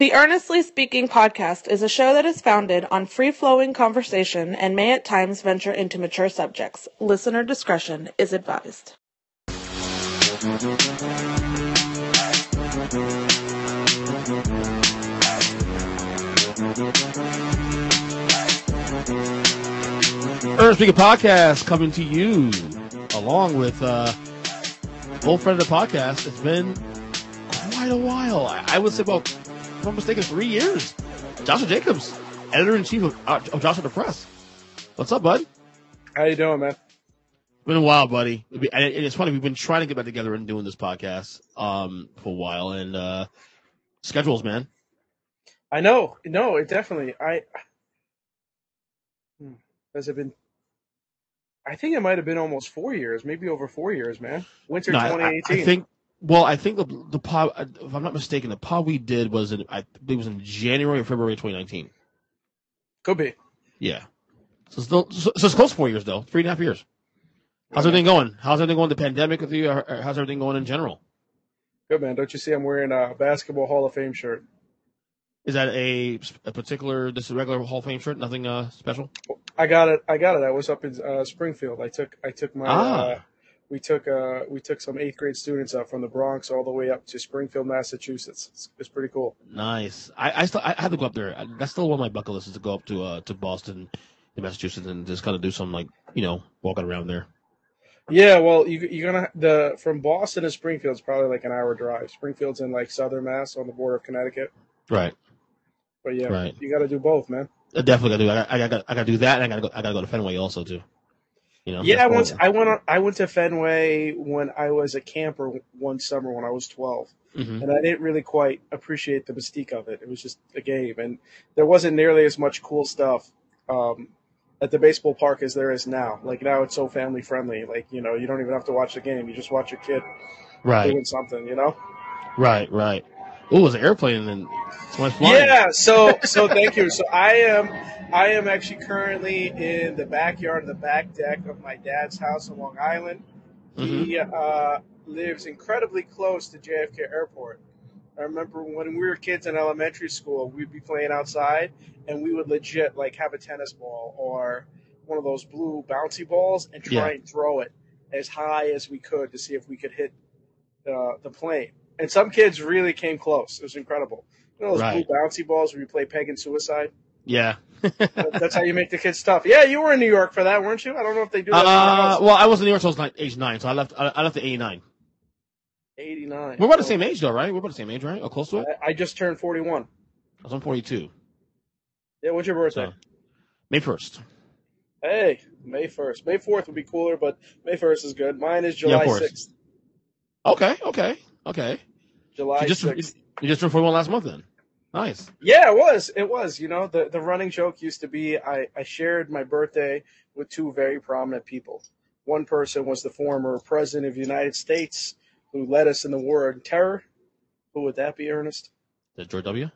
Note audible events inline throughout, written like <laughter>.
The Earnestly Speaking podcast is a show that is founded on free flowing conversation and may at times venture into mature subjects. Listener discretion is advised. Earnest Speaking podcast coming to you along with uh, old friend of the podcast. It's been quite a while. I, I would say about if I'm mistaken, three years. Joshua Jacobs, editor in chief of, uh, of Joshua the Press. What's up, bud? How you doing, man? It's been a while, buddy. And it's funny. We've been trying to get back together and doing this podcast um, for a while, and uh, schedules, man. I know. No, it definitely. I hmm, has it been? I think it might have been almost four years, maybe over four years, man. Winter No, 2018. I, I think. Well, I think the the pod, if I'm not mistaken, the pod we did was in I believe it was in January or February 2019. Could be. Yeah. So it's, still, so, so it's close to four years though, three and a half years. How's everything going? How's everything going? The pandemic with you? How's everything going in general? Good man. Don't you see I'm wearing a basketball Hall of Fame shirt? Is that a, a particular, just a regular Hall of Fame shirt? Nothing uh, special? I got it. I got it. I was up in uh, Springfield. I took. I took my. Ah. Uh, we took. Uh, we took some eighth grade students up from the Bronx all the way up to Springfield, Massachusetts. It's, it's pretty cool. Nice. I, I still I had to go up there. I- That's still one of my bucket lists is to go up to uh, to Boston, in Massachusetts, and just kind of do some like you know walking around there. Yeah, well, you, you're gonna the from Boston to Springfield's probably like an hour drive. Springfield's in like southern Mass on the border of Connecticut. Right. But yeah, Right. you got to do both, man. I definitely gotta do. I, I got I got to do that, and I gotta go. I gotta go to Fenway also too. You know. Yeah, I went. I went. On, I went to Fenway when I was a camper one summer when I was 12, Mhm. and I didn't really quite appreciate the mystique of it. It was just a game, and there wasn't nearly as much cool stuff um, at the baseball park as there is now. Like now, it's so family friendly. Like you know, you don't even have to watch the game; you just watch your kid Right. doing something. You know. Right. Right. Oh, it was an airplane, and flying. Yeah, so so thank you. So I am I am actually currently in the backyard of the back deck of my dad's house on Long Island. He uh, lives incredibly close to JFK Airport. I remember when we were kids in elementary school, we'd be playing outside and we would legit like have a tennis ball or one of those blue bouncy balls and try Yeah. and throw it as high as we could to see if we could hit uh, the plane. And some kids really came close. It was incredible. You know those Right. blue bouncy balls where you play peg and suicide? Yeah. That's how you make the kids tough. Yeah, you were in New York for that, weren't you? I don't know if they do that. Uh, well, I was in New York until I was nine, age nine, so I left. I, left at eighty nine. 89. We're about the same age, though, right? We're about the same age, right? Or close to it. I, I just turned 41. I was on forty two. Yeah, what's your birthday? So May first. Hey, May 1st. May 4th would be cooler, but May 1st is good. Mine is July course. 6th. Okay. Okay. Okay. July You just 6th. you just forty one last month, then. Nice. Yeah, it was. It was. You know, the, the running joke used to be I, I shared my birthday with two very prominent people. One person was the former president of the United States who led us in the war on terror. Who would that be, Ernest? That George W.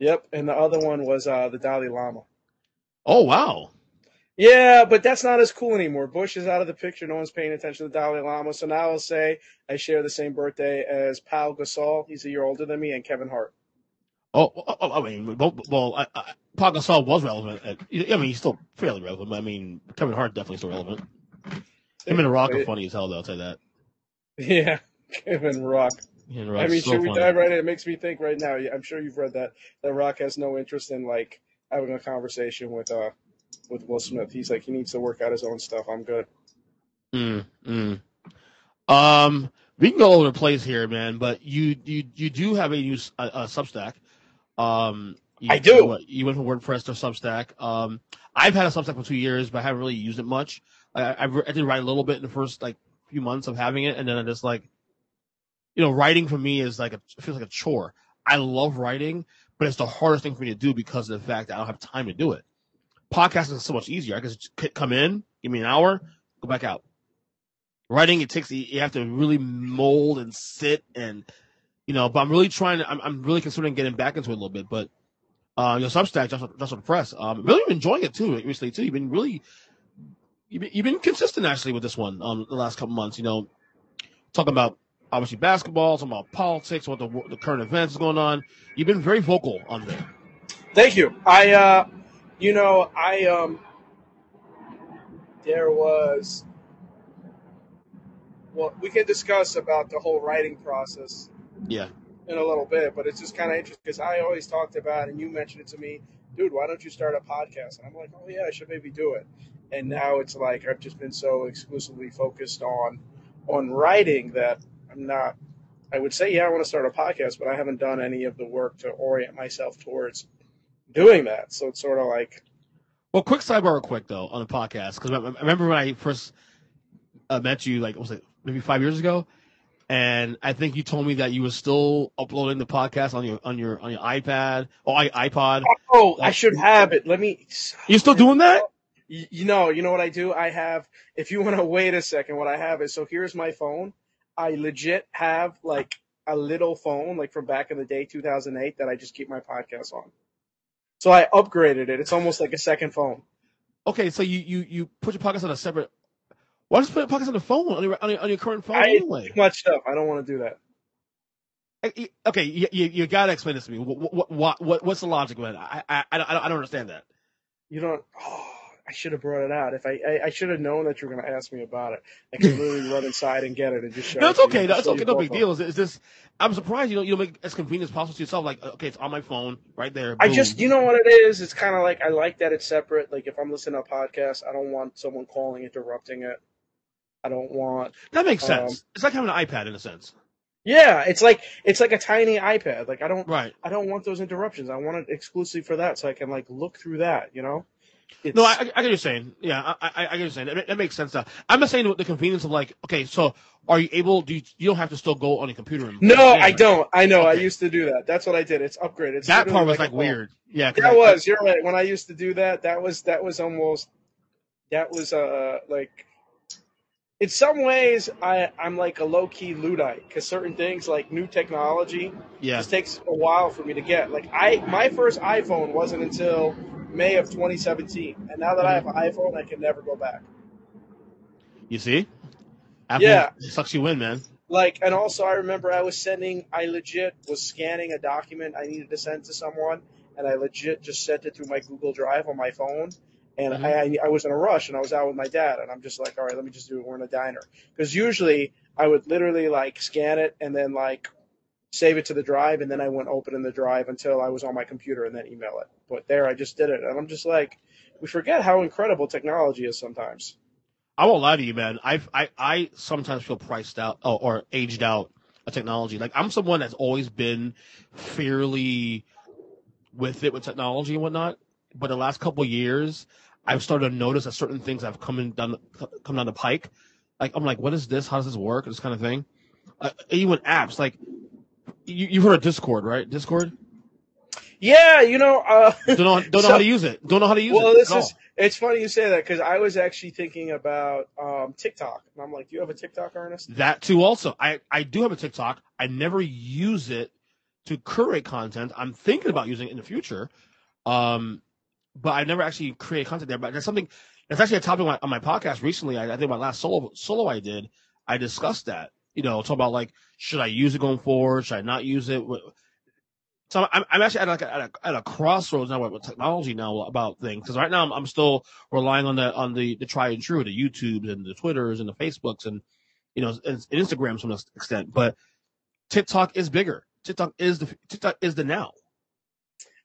Yep. And the other one was uh, the Dalai Lama. Oh wow. Yeah, but that's not as cool anymore. Bush is out of the picture. No one's paying attention to the Dalai Lama. So now I'll say I share the same birthday as Pau Gasol. He's a year older than me, and Kevin Hart. Oh, oh, oh, I mean, well, I, I, Pau Gasol was relevant. At, I mean, he's still fairly relevant. I mean, Kevin Hart definitely still relevant. Him and Rock are funny as hell, though. I'll tell you that. Yeah, <laughs> Kevin Rock. I mean, so should we funny. dive right in? It makes me think right now. I'm sure you've read that that Rock has no interest in like having a conversation with uh with Will Smith. He's like he needs to work out his own stuff. I'm good. Mm, mm. Um, we can go all over the place here, man. But you, you, you do have a new a, Substack. Um, you, I do. You, what- you went from WordPress to Substack. Um, I've had a Substack for two years, but I haven't really used it much. I, I, I did write a little bit in the first like few months of having it, and then I just like, you know, writing for me is like a it feels like a chore. I love writing, but it's the hardest thing for me to do because of the fact that I don't have time to do it. Podcasting is so much easier. I can just come in, give me an hour, go back out. Writing, it takes you have to really mold and sit and you know. But I'm really trying to. I'm, I'm really considering getting back into it a little bit. But uh, your Substack, just just on the press, um, really enjoying it too recently too. You've been really you've been, you've been consistent actually with this one um the last couple months. You know, talking about obviously basketball, talking about politics, what the the current events is going on. You've been very vocal on there. Thank you. I uh, you know, I um, there was well, we can discuss about the whole writing process. Yeah. In a little bit, but it's just kind of interesting because I always talked about, and you mentioned it to me, dude. Why don't you start a podcast? And I'm like, oh yeah, I should maybe do it. And now it's like I've just been so exclusively focused on on writing that I'm not. I would say, yeah, I want to start a podcast, but I haven't done any of the work to orient myself towards doing that. So it's sort of like. Well, quick sidebar, real quick though, on the podcast because I remember when I first uh, met you, like was it maybe five years ago, and I think you told me that you were still uploading the podcast on your on your on your iPad or iPod. Oh, like, I should have it. Let me. You still doing that? You know, you know what I do? I have. If you want to <laughs> wait a second, what I have is so here's my phone. I legit have like a little phone, like from back in the day, 2008, that I just keep my podcast on. So I upgraded it. It's almost like a second phone. Okay, so you you you put your pockets on a separate. Why just put your pockets on the phone on your on your, on your current phone I, anyway? Too much stuff. I don't want to do that. Okay, you, you, you got to explain this to me. What, what, what, what's the logic of it? I, I, I, don't understand that. You don't. Oh, I should have brought it out. If I, I, I should have known that you were going to ask me about it. I could literally run inside and get it and just show. No, it's okay. That's okay. No big deal. Is this? I'm surprised you don't you don't make as convenient as possible to yourself. Like, okay, it's on my phone right there. Boom. I just, you know what it is. It's kind of like I like that it's separate. Like if I'm listening to a podcast, I don't want someone calling interrupting it. I don't want. That makes sense. Um, it's like having an iPad in a sense. Yeah, it's like it's like a tiny iPad. Like I don't, right. I don't want those interruptions. I want it exclusively for that, so I can like look through that. You know. It's, no, I, I, get what you're saying. Yeah, I, I, I get what you're saying. That, that makes sense. Now. I'm just saying the convenience of like, okay, so are you able? Do you, you don't have to still go on a computer? no, I don't. I know. Okay. I used to do that. That's what I did. It's upgraded. It's that part was like, like weird. Yeah, that was. You're right. When I used to do that, that was that was almost that was uh like. In some ways, I I'm like a low key luddite because certain things like new technology yeah. just takes a while for me to get. Like I my first iPhone wasn't until May of 2017, and now that I mm-hmm. have an iPhone, I can never go back. You see? Apple yeah, sucks you in, man. Like, and also I remember I was sending, I legit was scanning a document I needed to send to someone, and I legit just sent it through my Google Drive on my phone. And mm-hmm. I, I was in a rush, and I was out with my dad, and I'm just like, all right, let me just do it. We're in a diner, because usually I would literally like scan it and then like save it to the drive, and then I wouldn't open in the drive until I was on my computer and then email it. But there, I just did it, and I'm just like, we forget how incredible technology is sometimes. I won't lie to you, man. I I I sometimes feel priced out or, or aged out of technology. Like I'm someone that's always been fairly with it with technology and whatnot, but the last couple years, I've started to notice that certain things have come in down come down the pike. Like I'm like, what is this? How does this work? This kind of thing. Uh, even apps like you, you've heard of Discord, right? Discord. Yeah, you know, uh, don't know, don't <laughs> know so, how to use it. Don't know how to use well, it. Well, this is it's funny you say that because I was actually thinking about um, TikTok, and I'm like, do you have a TikTok, Ernest? That too. Also, I I do have a TikTok. I never use it to curate content. I'm thinking about using it in the future, um, but I've never actually create content there. But that's something that's actually a topic on my, on my podcast recently. I, I think my last solo solo I did, I discussed that. You know, talk about like should I use it going forward? Should I not use it? So I'm, I'm actually at, like a, at, a, at a crossroads now with technology now about things because right now I'm, I'm still relying on the on the the try and true, the YouTubes and the Twitters and the Facebooks and you know and, and Instagrams to an extent, but TikTok is bigger. TikTok is the TikTok is the now.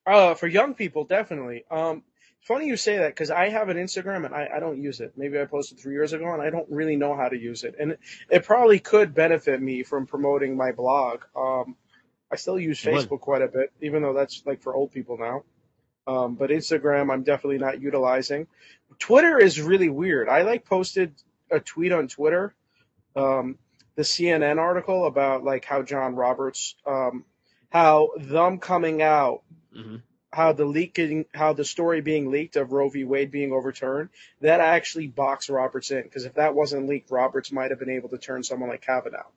Uh, for young people, definitely. Um, funny you say that because I have an Instagram and I, I don't use it. Maybe I posted three years ago and I don't really know how to use it. And it, it probably could benefit me from promoting my blog. Um, I still use Facebook quite a bit, even though that's like for old people now. Um, but Instagram, I'm definitely not utilizing. Twitter is really weird. I like posted a tweet on Twitter, um, the CNN article about like how John Roberts, um, how them coming out Mm-hmm. how the leaking, how the story being leaked of Roe v. Wade being overturned, that actually boxed Roberts in. Because if that wasn't leaked, Roberts might have been able to turn someone like Kavanaugh.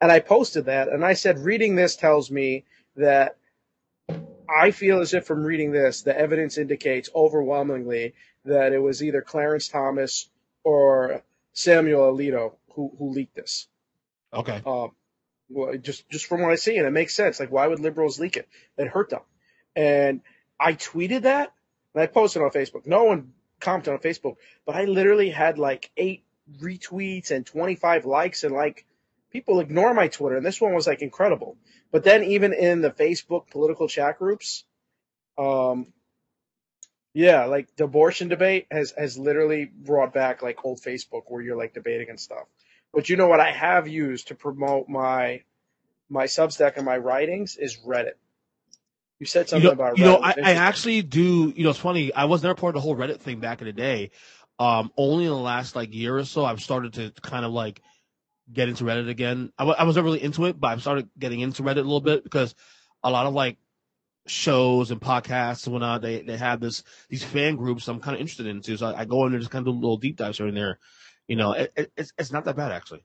And I posted that, and I said, reading this tells me that I feel as if from reading this, the evidence indicates overwhelmingly that it was either Clarence Thomas or Samuel Alito who, who leaked this. Okay. Um, well, just just from what I see, and it makes sense. Like, why would liberals leak it? It hurt them. And I tweeted that, and I posted on Facebook. No one commented on Facebook, but I literally had like eight retweets and 25 likes, and like people ignore my Twitter, and this one was like incredible. But then even in the Facebook political chat groups, um, yeah, like the abortion debate has has literally brought back like old Facebook where you're like debating and stuff. But you know what I have used to promote my my Substack and my writings is Reddit. You said You something know, about you know I, I actually do. You know, it's funny. I was never part of the whole Reddit thing back in the day. Um, only in the last like year or so, I've started to kind of like get into Reddit again. I, I was never really into it, but I've started getting into Reddit a little bit because a lot of like shows and podcasts and whatnot, they they have this these fan groups I'm kind of interested in too. So I, I go in there just kind of do little deep dives here and there. You know, it, it, it's it's not that bad actually.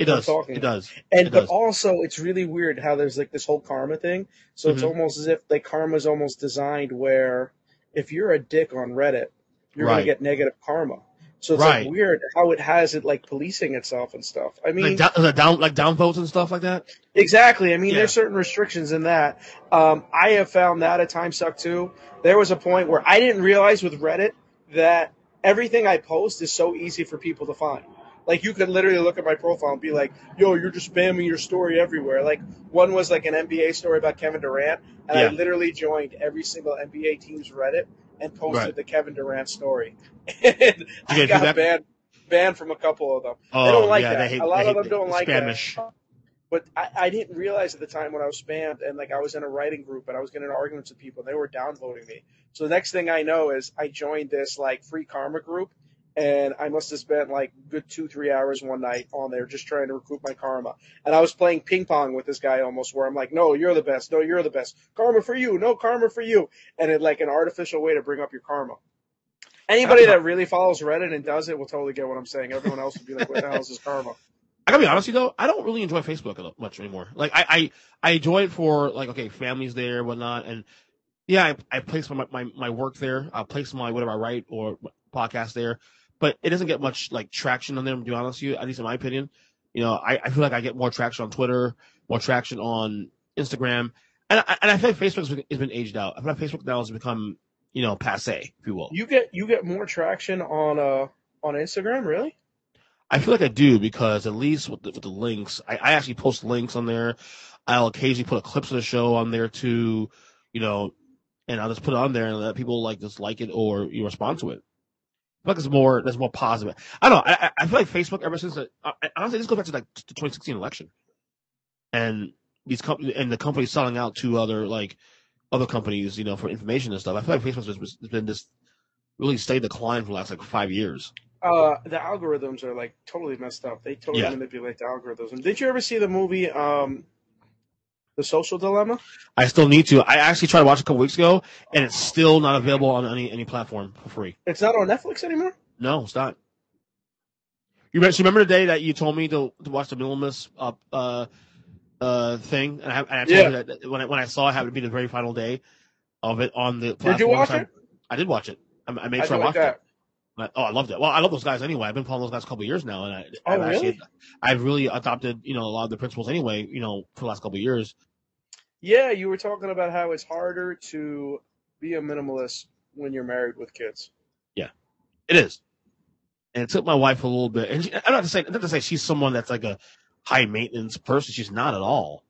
It does. talking It does. And It but does. also, it's really weird how there's like this whole karma thing. So it's Mhm. almost as if like is almost designed where if you're a dick on Reddit, you're Right. gonna get negative karma. So it's Right. like weird how it has it like policing itself and stuff. I mean, like down, like down like downvotes and stuff like that. Exactly. I mean, Yeah. there's certain restrictions in that. Um, I have found that at times suck too. There was a point where I didn't realize with Reddit that everything I post is so easy for people to find. Like you could literally look at my profile and be like, "Yo, you're just spamming your story everywhere." Like one was like an NBA story about Kevin Durant, and I literally joined every single NBA team's Reddit and posted Right. the Kevin Durant story. <laughs> and I got that? banned banned from a couple of them. Oh, they don't oh, like yeah, that. hate- a lot of them don't the like Spanish. that but I, I didn't realize at the time when I was spammed and like I was in a writing group and I was getting into arguments with people and they were downvoting me. So the next thing I know is I joined this like free karma group and I must have spent like good two, three hours one night on there just trying to recoup my karma. And I was playing ping pong with this guy almost where I'm like, no, you're the best. No, you're the best. Karma for you. No karma for you. And it like an artificial way to bring up your karma. Anybody that really follows Reddit and does it will totally get what I'm saying. Everyone else would be like, what the hell is this karma? I gotta be honest with you though, I don't really enjoy Facebook much anymore. Like I, I, I enjoy it for like okay, family's there, whatnot, and yeah, I, I place my, my my work there. I place my whatever I write or podcast there, but it doesn't get much like traction on there. To be honest with you, at least in my opinion, you know, I, I feel like I get more traction on Twitter, more traction on Instagram, and I, and I feel like Facebook's been, has been aged out. I feel like Facebook now has become you know passe, if you will. You get you get more traction on uh on Instagram, really? I feel like I do because at least with the, with the links, I, I actually post links on there. I'll occasionally put a clips of the show on there too, you know, and I'll just put it on there and let people like just like it or you respond to it. I feel like it's more that's more positive. I don't know. I, I- feel like Facebook ever since the, I, I- honestly this goes back to like the 2016 election, and these companies and the companies selling out to other like other companies, you know, for information and stuff. I feel like Facebook's has been this really stayed decline for the last like five years. Uh, the algorithms are like totally messed up. They totally Yeah. manipulate the algorithms. Did you ever see the movie um, The Social Dilemma? I still need to. I actually tried to watch it a couple weeks ago, and it's still not available on any any platform for free. It's not on Netflix anymore. No, it's not. You remember, so remember the day that you told me to, to watch the Minimalist uh, uh, uh, thing, and I, and I told Yeah. you that when I, when I saw it happened to be the very final day of it on the. Did you watch I- it? I did watch it. I, I made sure I like watched that? it. I- oh, I loved it. Well, I love those guys anyway. I've been following those guys a couple of years now, and I, Oh, I've really? actually, I've really adopted, you know, a lot of the principles anyway, you know, for the last couple of years. Yeah, you were talking about how it's harder to be a minimalist when you're married with kids. Yeah, it is. And it took my wife a little bit. And she, I'm not to say, not to say she's someone that's like a high maintenance person. She's not at all.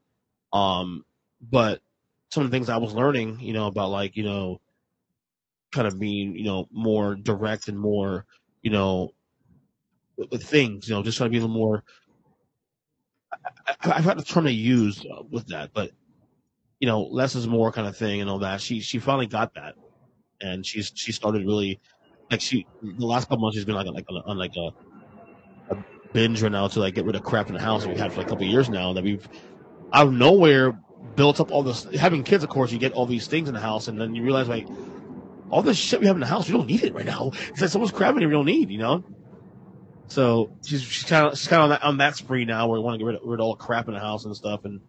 Um, but some of the things I was learning, you know, about like, you know, kind of being, you know, more direct and more, you know, with, with things, you know, just trying to be a little more. I, I, I've got the term to use uh, with that, but you know, less is more kind of thing and all that. She she finally got that, and she's she started really like she the last couple months she's been like like on, on like a, a binge right now to like get rid of crap in the house that we've had for like a couple years now that we've out of nowhere built up all this having kids of course you get all these things in the house and then you realize like all this shit we have in the house we don't need it right now it's like so much crap in here we don't need you know so she's she's kind of she's kind of on that, on that spree now where we want to get rid of, rid of all the crap in the house and stuff and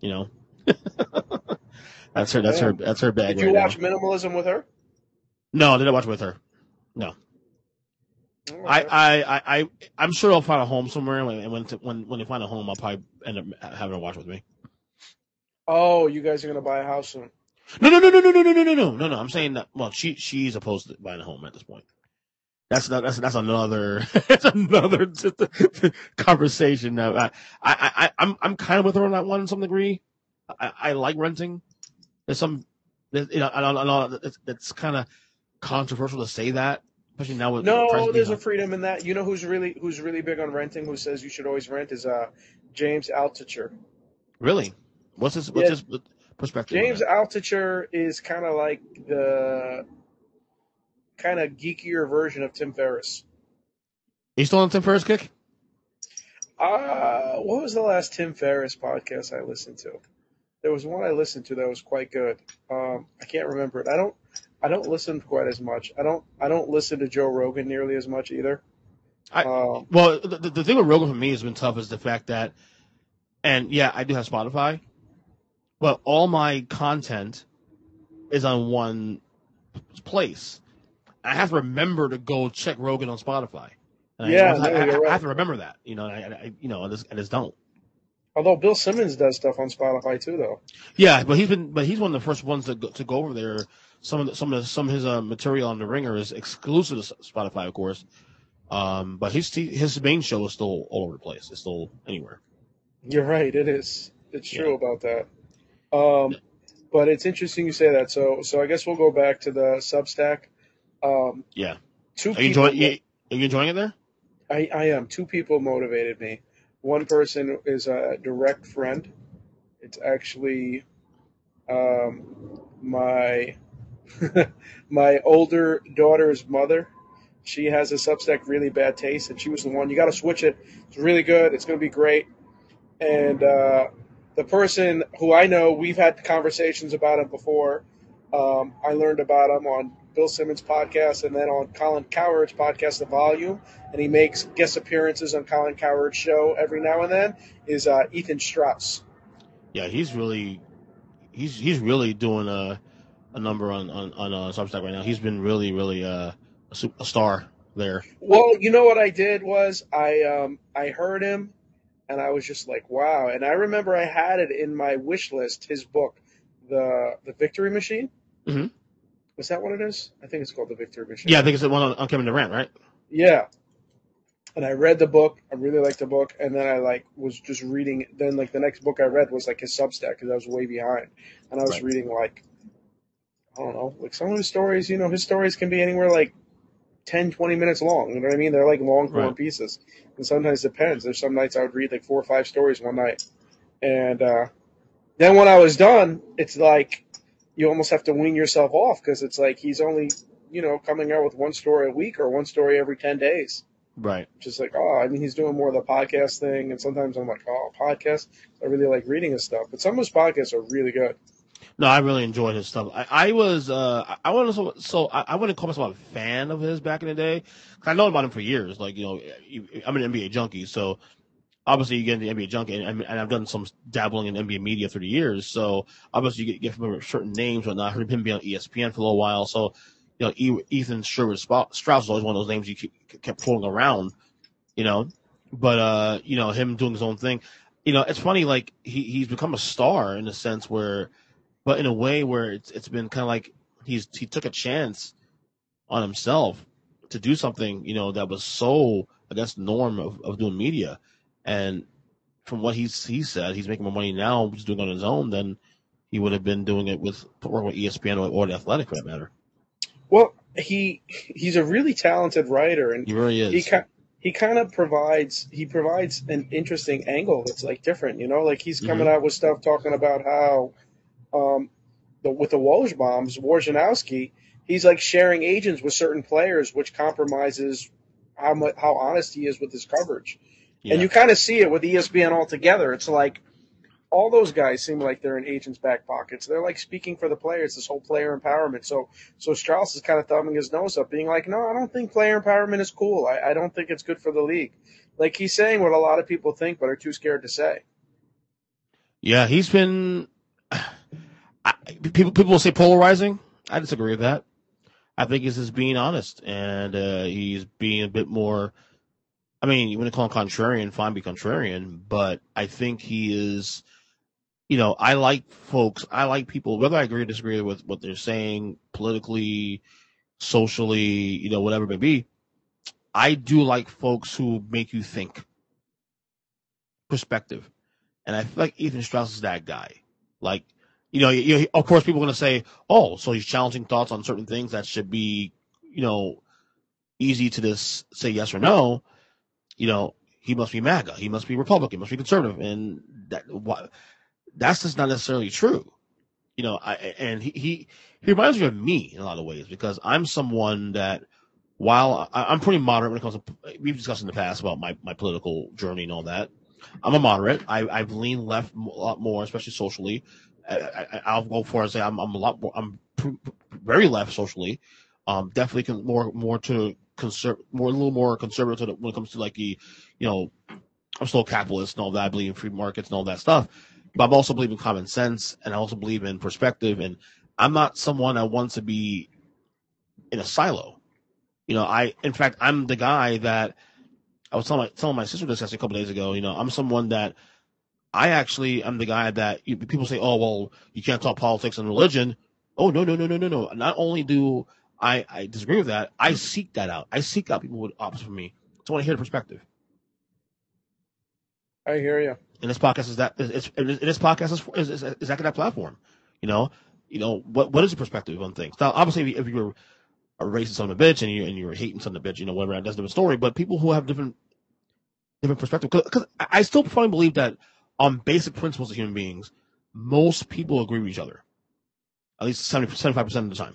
you know <laughs> that's her that's her that's her bag Did you right watch now. Minimalism with her? no I didn't watch with her no I, I, I, I, I'm sure I'll find a home somewhere. And when, to, when, when they find a home, I'll probably end up having her watch with me. Oh, you guys are gonna buy a house soon. No, no, no, no, no, no, no, no, no, no, no, no. I'm saying that. Well, she, she's opposed to buying a home at this point. That's not, that's, that's another, that's another conversation. Now, I, I, I, I'm, I'm kind of with her on that one in some degree. I, I like renting. There's some, there's, you know, I don't, I know it's, it's kind of controversial to say that, especially now with No, there's a freedom in that. You know who's really who's really big on renting? Who says you should always rent is uh James Altucher. Really? What's his what's Yeah. his perspective? James? Altucher is kind of like the kind of geekier version of Tim Ferriss. He's still on Tim Ferriss kick? Uh, what was the last Tim Ferriss podcast I listened to? There was one I listened to that was quite good. Um, I can't remember it. I don't. I don't listen quite as much. I don't. I don't listen to Joe Rogan nearly as much either. I, Um, well, the the thing with Rogan for me has been tough is the fact that, and yeah, I do have Spotify, but all my content is on one place. I have to remember to go check Rogan on Spotify. And Yeah, I, I, I, you're I have to remember that, you know. I, I you know, I just, I just don't. Although Bill Simmons does stuff on Spotify too, though. Yeah, but he's been, but he's one of the first ones to go, to go over there. Some of the, some of the, some of his uh, material on the Ringer is exclusive to Spotify, of course. Um, but his his main show is still all over the place. It's still anywhere. You're right. It is. It's true about that. Um, but it's interesting you say that. So, so I guess we'll go back to the Substack. Um, Yeah. two Are you people. enjoying? Are you enjoying it there? I, I am. Two people motivated me. One person is a direct friend. It's actually um, my <laughs> my older daughter's mother. She has a Substack really bad taste, and she was the one. You got to switch it. It's really good. It's going to be great. And uh, the person who I know, we've had conversations about him before. Um, I learned about him on Bill Simmons' podcast and then on Colin Cowherd's podcast, The Volume, and he makes guest appearances on Colin Cowherd's show every now and then. Is uh, Ethan Strauss? Yeah, he's really, he's he's really doing a a number on on on uh, Substack right now. He's been really really uh, a, a star there. Well, you know what I did was I um, I heard him, and I was just like, wow. And I remember I had it in my wish list. His book, the the Victory Machine. hmm Is that what it is? I think it's called the Victory Machine. Yeah, I think it's the one on, on Kevin Durant, right? Yeah. And I read the book. I really liked the book, and then I like was just reading. Then like the next book I read was like his Substack because I was way behind, and I was Right. reading like I don't know, like some of his stories. You know, his stories can be anywhere like 10, 20 minutes long. You know what I mean? They're like long form Right. pieces, and sometimes it depends. There's some nights I would read like four or five stories one night, and uh, then when I was done, it's like you almost have to wean yourself off because it's like he's only you know coming out with one story a week or one story every ten days Right. just like oh i mean he's doing more of the podcast thing and sometimes i'm like oh podcast i really like reading his stuff but some of his podcasts are really good No, I really enjoyed his stuff. I, I was, uh, I- I want to, so I, I wouldn't call myself a fan of his back in the day. 'Cause I know about him for years. Like, you know, I'm an NBA junkie. So, obviously you get into NBA junkie, and, and I've done some dabbling in NBA media through the years. So obviously you get, get familiar with certain names, but not heard him be on ESPN for a little while. So you know, Ethan Sherwood Strauss was always one of those names you keep, kept pulling around, you know. But uh, you know, him doing his own thing, you know, it's funny. Like he he's become a star in a sense where, but in a way where it's it's been kind of like he's he took a chance on himself to do something, you know, that was so against the norm of, of doing media. And from what he's he said, he's making more money now just doing it on his own than he would have been doing it with working with ESPN or, or the Athletic for that matter. Well, he he's a really talented writer, and he really is. He he kind of provides he provides an interesting angle that's like different, you know. Like he's coming Mhm. out with stuff talking about how, um, the, with the Woj bombs, Wojnarowski, he's like sharing agents with certain players, which compromises how much how honest he is with his coverage. Yeah. And you kind of see it with ESPN altogether. It's like all those guys seem like they're in agents' back pockets. They're like speaking for the players, this whole player empowerment. So, so Strauss is kind of thumbing his nose up, being like, "No, I don't think player empowerment is cool. I, I don't think it's good for the league." Like he's saying what a lot of people think, but are too scared to say. Yeah, he's been. I, people people will say polarizing. I disagree with that. I think he's just being honest, and uh, he's being a bit more. I mean, you want to call him contrarian, fine, be contrarian, but I think he is. You know, I like folks. I like people, whether I agree or disagree with what they're saying politically, socially, you know, whatever it may be. I do like folks who make you think. Perspective. And I feel like Ethan Strauss is that guy. Like, you know, you, of course, people are going to say, oh, so he's challenging thoughts on certain things that should be, you know, easy to just say yes or no. You know, he must be MAGA. He must be Republican. Must be conservative. And that, that's just not necessarily true. You know, I, and he, he, he reminds me of me in a lot of ways because I'm someone that, while I, I'm pretty moderate when it comes to, we've discussed in the past about my, my political journey and all that. I'm a moderate. I, I've leaned left a lot more, especially socially. I, I, I'll go for and say I'm, I'm a lot more. I'm very left socially. Um, definitely con- more more to conserv more a little more conservative the, when it comes to like the, you know, I'm still a capitalist and all that. I believe in free markets and all that stuff. But I'm also believe in common sense and I also believe in perspective. And I'm not someone that wants to be in a silo. You know, I in fact I'm the guy that I was telling my telling my sister this a couple days ago. You know, I'm someone that I actually am the guy that you, people say, oh well, you can't talk politics and religion. Oh no no no no no no. Not only do I I disagree with that, I seek that out. I seek out people with opposite from me. So I want to hear the perspective. I hear you. And this podcast is that it's, it's, this podcast is, is, is exactly that platform. You know, you know what what is the perspective on things? Now, obviously, if you- if you're a racist son of a bitch and you and you're hating son of a bitch, you know whatever that's a different story. But people who have different different perspective, because I I still firmly believe that on basic principles of human beings, most people agree with each other. At least 70, 75 percent of the time.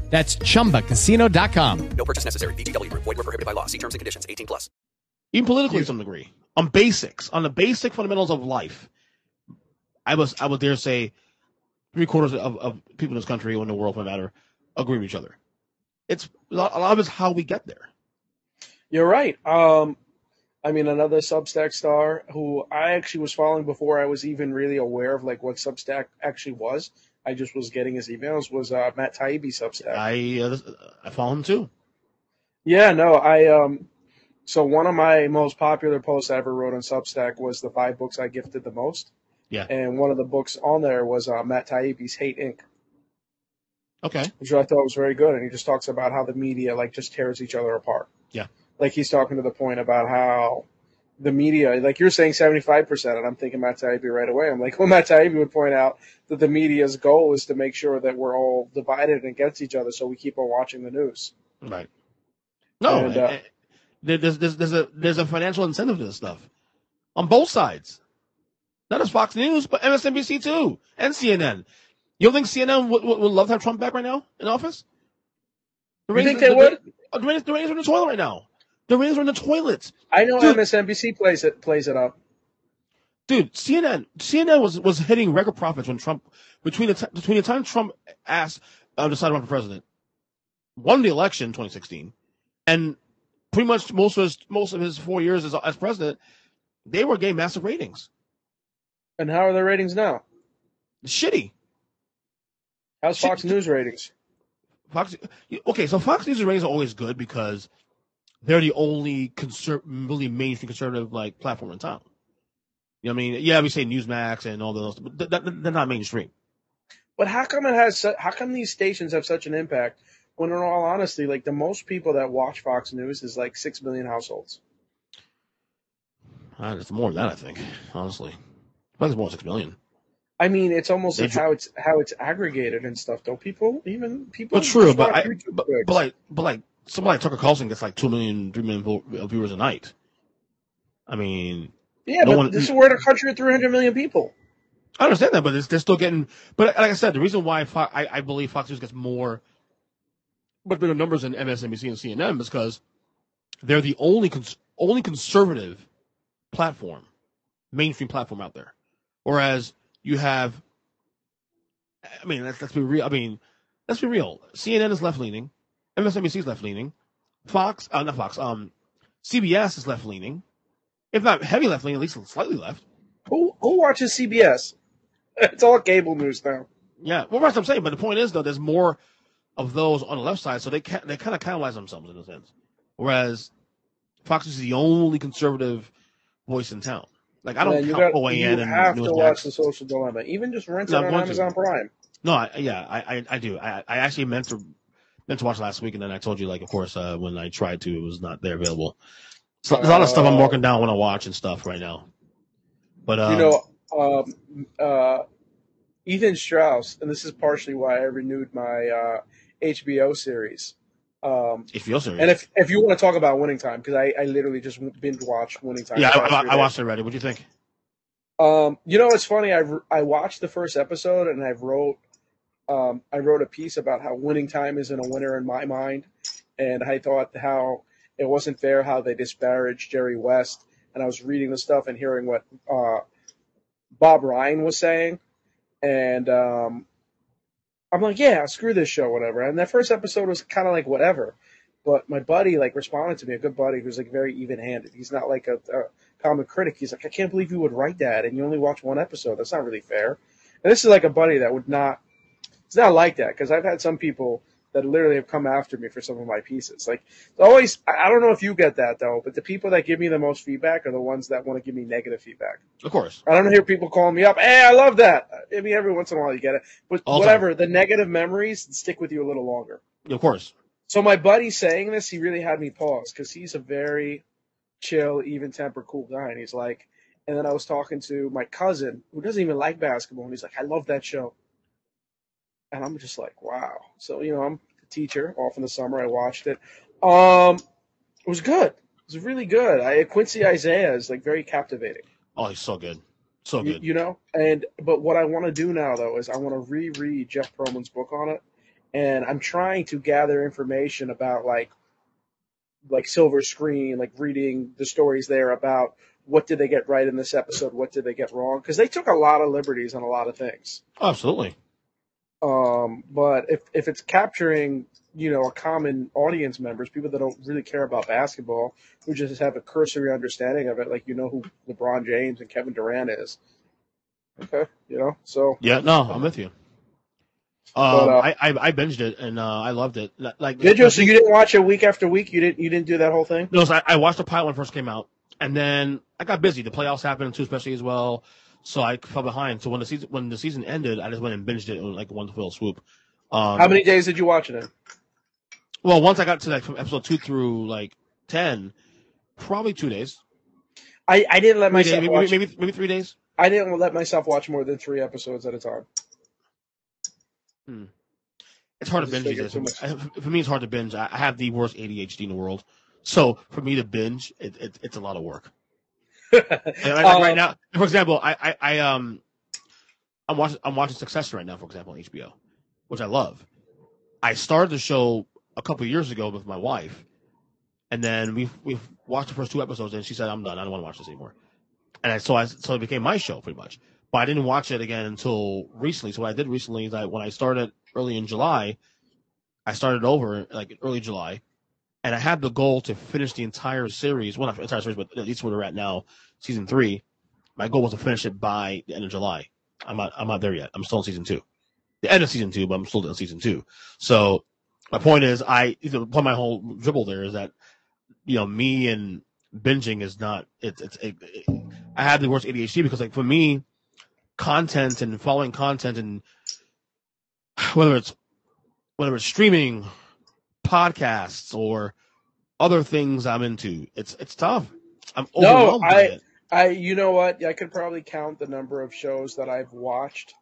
That's chumbacasino.com. No purchase necessary. VGW. Group. Void were prohibited by law. See terms and conditions. 18 plus. even politically to some degree, on basics, on the basic fundamentals of life. I was, I would dare say, three quarters of, of people in this country or in the world, for that matter, agree with each other. It's a lot a lot of it's how we get there. You're right. Um, I mean, another Substack star who I actually was following before I was even really aware of like what Substack actually was. I just was getting his emails. Was uh, Matt Taibbi Substack? I, uh, I follow him too. Yeah, no, I um so one of my most popular posts I ever wrote on Substack was the five books I gifted the most. Yeah. And one of the books on there was uh, Matt Taibbi's Hate Inc., Okay. which I thought was very good. And he just talks about how the media like just tears each other apart. Yeah. Like he's talking to the point about how the media, like you're saying 75%, and I'm thinking Matt Taibbi right away. I'm like, <laughs> well, Matt Taibbi would point out that the media's goal is to make sure that we're all divided against each other so we keep on watching the news. Right. No, And, uh, eh, there- there's, there's, there's a there's a financial incentive to this stuff on both sides. Not just Fox News, but MSNBC too, and CNN. You don't think CNN would, would, would love to have Trump back right now in office? The You think they would? The, the, the in the toilet right now. The ratings are in the toilets. I know Dude. MSNBC plays it plays it up. Dude, CNN CNN was was hitting record profits when Trump between the t- between the time Trump asked uh, decided to run for president, won the election in 2016, and pretty much most of his most of his four years as as president, they were getting massive ratings. And how are their ratings now? Shitty. How's Fox News ratings? Fox. Okay, so Fox News ratings are always good because they're the only conser- really mainstream conservative like platform in town. You know what I mean? Yeah, we say Newsmax and all those, but th- th- they're not mainstream. But how come it has? Su- how come these stations have such an impact? When in all honesty, like the most people that watch Fox News is like six million households. Uh, it's more than that, I think. Honestly, I think it's more than six million. I mean, it's almost like how it's how it's aggregated and stuff. Don't people even people? But true, but I, but, but like, but like somebody like Tucker Carlson gets like two million, three million vo- uh, viewers a night. I mean, yeah, no but one- this is we're in a country of three hundred million people. I understand that, but they're still getting. But like I said, the reason why Fo- I, I believe Fox News gets more, but bigger numbers than MSNBC and CNN is because they're the only cons- only conservative platform, mainstream platform out there. Whereas you have, I mean, let's, let's be real. I mean, let's be real. CNN is left leaning, MSNBC is left leaning, Fox, uh, not Fox, um, CBS is left leaning, if not heavy left leaning, at least slightly left. Who who watches CBS? <laughs> It's all cable news now. Yeah, well, that's what I'm saying. But the point is, though, there's more of those on the left side, so they can they kind of cannibalize themselves in a sense. Whereas Fox is the only conservative voice in town. Like I don't Man, you count got, OAN you and have to watch the Social Dilemma. Even just rent it on going to. Amazon Prime. No, I, yeah, I, I I do. I I actually meant to meant to watch last week, and then I told you, like, of course, uh, when I tried to, it was not there available. So there's a lot of stuff I'm Uh, marking down when I watch and stuff right now. But um, you know, um, uh, Ethan Strauss, and this is partially why I renewed my uh, HBO series. Um, HBO series. and if if you want to talk about Winning Time, because I, I literally just binge watched Winning Time. yeah, I, I, I watched it already. What do you think? Um, you know, it's funny. I I watched the first episode and I wrote um, I wrote a piece about how Winning Time isn't a winner in my mind, and I thought how it wasn't fair how they disparaged Jerry West. And I was reading the stuff and hearing what uh, Bob Ryan was saying, and um, I'm like, yeah, screw this show, whatever. And that first episode was kind of like whatever. But my buddy like responded to me, a good buddy who's like very even-handed. He's not like a, a comic critic. He's like, I can't believe you would write that and you only watch one episode. That's not really fair. And this is like a buddy that would not. It's not like that because I've had some people that literally have come after me for some of my pieces. Like it's always, I don't know if you get that though, but the people that give me the most feedback are the ones that want to give me negative feedback. Of course. I don't hear people calling me up. Hey, I love that. I mean, every once in a while you get it, but All whatever. The negative memories stick with you a little longer. Of course. So my buddy saying this, he really had me pause because he's a very chill, even tempered, cool guy. And he's like, and then I was talking to my cousin who doesn't even like basketball, and he's like, I love that show. And I'm just like, wow. So you know, I'm a teacher off in the summer. I watched it. Um, it was good. It was really good. I Quincy Isaiah is like very captivating. Oh, he's so good. So good. you know, and but what I want to do now though is I want to reread Jeff Pearlman's book on it, and I'm trying to gather information about like like Silver Screen, like reading the stories there about what did they get right in this episode, what did they get wrong, because they took a lot of liberties on a lot of things. Absolutely. Um, but if if it's capturing you know a common audience members, people that don't really care about basketball, who just have a cursory understanding of it, like you know who LeBron James and Kevin Durant is. Okay, you know, so Yeah, no, I'm with you. But, Um, uh, I, I I binged it and uh, I loved it. Like did you? So you didn't watch it week after week? You didn't? You didn't do that whole thing? No, so I, I watched the pilot when it first came out, and then I got busy. The playoffs happened too, especially as well. So I fell behind. So when the season when the season ended, I just went and binged it in like one fell swoop. Um, How many days did you watch it in? Well, once I got to like from episode two through like ten, probably two days. I, I didn't let Three myself days, maybe, watch. maybe maybe three days. I didn't let myself watch more than three episodes at a time. It's hard to binge these days. For me, it's hard to binge. I I have the worst ADHD in the world, so for me to binge, it, it, it's a lot of work. <laughs> Like, like right Um, now, for example, I, I, I um, I'm watching I'm watching Succession right now, for example, on HBO, which I love. I started the show a couple years ago with my wife, and then we've we've watched the first two episodes, and she said, "I'm done. I don't want to watch this anymore." And I, so I so it became my show pretty much. But I didn't watch it again until recently. So what I did recently is I when I started early in July, I started over like in early July, and I had the goal to finish the entire series. Well, not the entire series, but at least where we're at now, season three. My goal was to finish it by the end of July. I'm not. I'm not there yet. I'm still in season two, the end of season two, but I'm still in season two. So my point is, I the point my whole dribble there is that you know me and binging is not. It's it's. It, it, I have the worst ADHD because like for me, content and following content and whether it's whether it's streaming, podcasts, or other things I'm into, it's it's tough. I'm No, overwhelmed by I, it. I, you know what? I could probably count the number of shows that I've watched,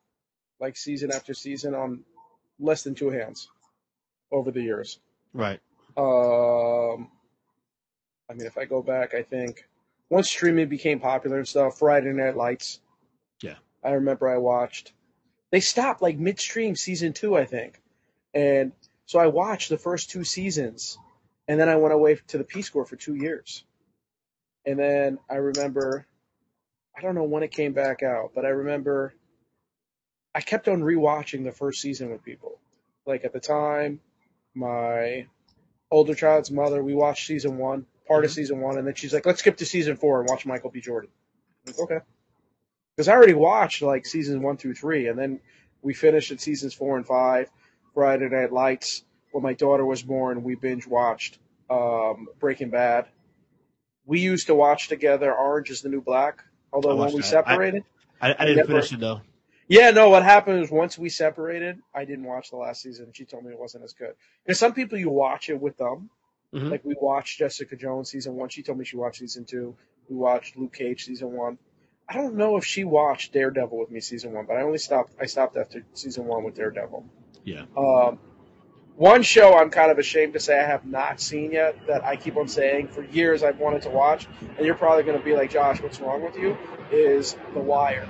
like season after season, on less than two hands over the years. Right. Um, I mean, if I go back, I think once streaming became popular and stuff, Friday Night Lights. Yeah. I remember I watched. They stopped like midstream season two, I think, and so I watched the first two seasons, and then I went away to the Peace Corps for two years, and then I remember, I don't know when it came back out, but I remember I kept on rewatching the first season with people. Like at the time, my older child's mother, we watched season one, part of mm-hmm. season one, and then she's like, "Let's skip to season four and watch Michael B. Jordan." Like, okay, because I already watched like seasons one through three, and then we finished at seasons four and five. Friday Night Lights. When my daughter was born, we binge watched um, Breaking Bad. We used to watch together Orange is the New Black, although when we that. Separated. I, I I didn't finish it though. Yeah, no, what happened was once we separated, I didn't watch the last season. She told me it wasn't as good. Because some people you watch it with them. Mhm. Like we watched Jessica Jones season one. She told me she watched season two. We watched Luke Cage season one. I don't know if she watched Daredevil with me season one, but I only stopped. I stopped after season one with Daredevil. Yeah. Um, one show I'm kind of ashamed to say I have not seen yet that I keep on saying for years I've wanted to watch, and you're probably going to be like, Josh, what's wrong with you? Is The Wire.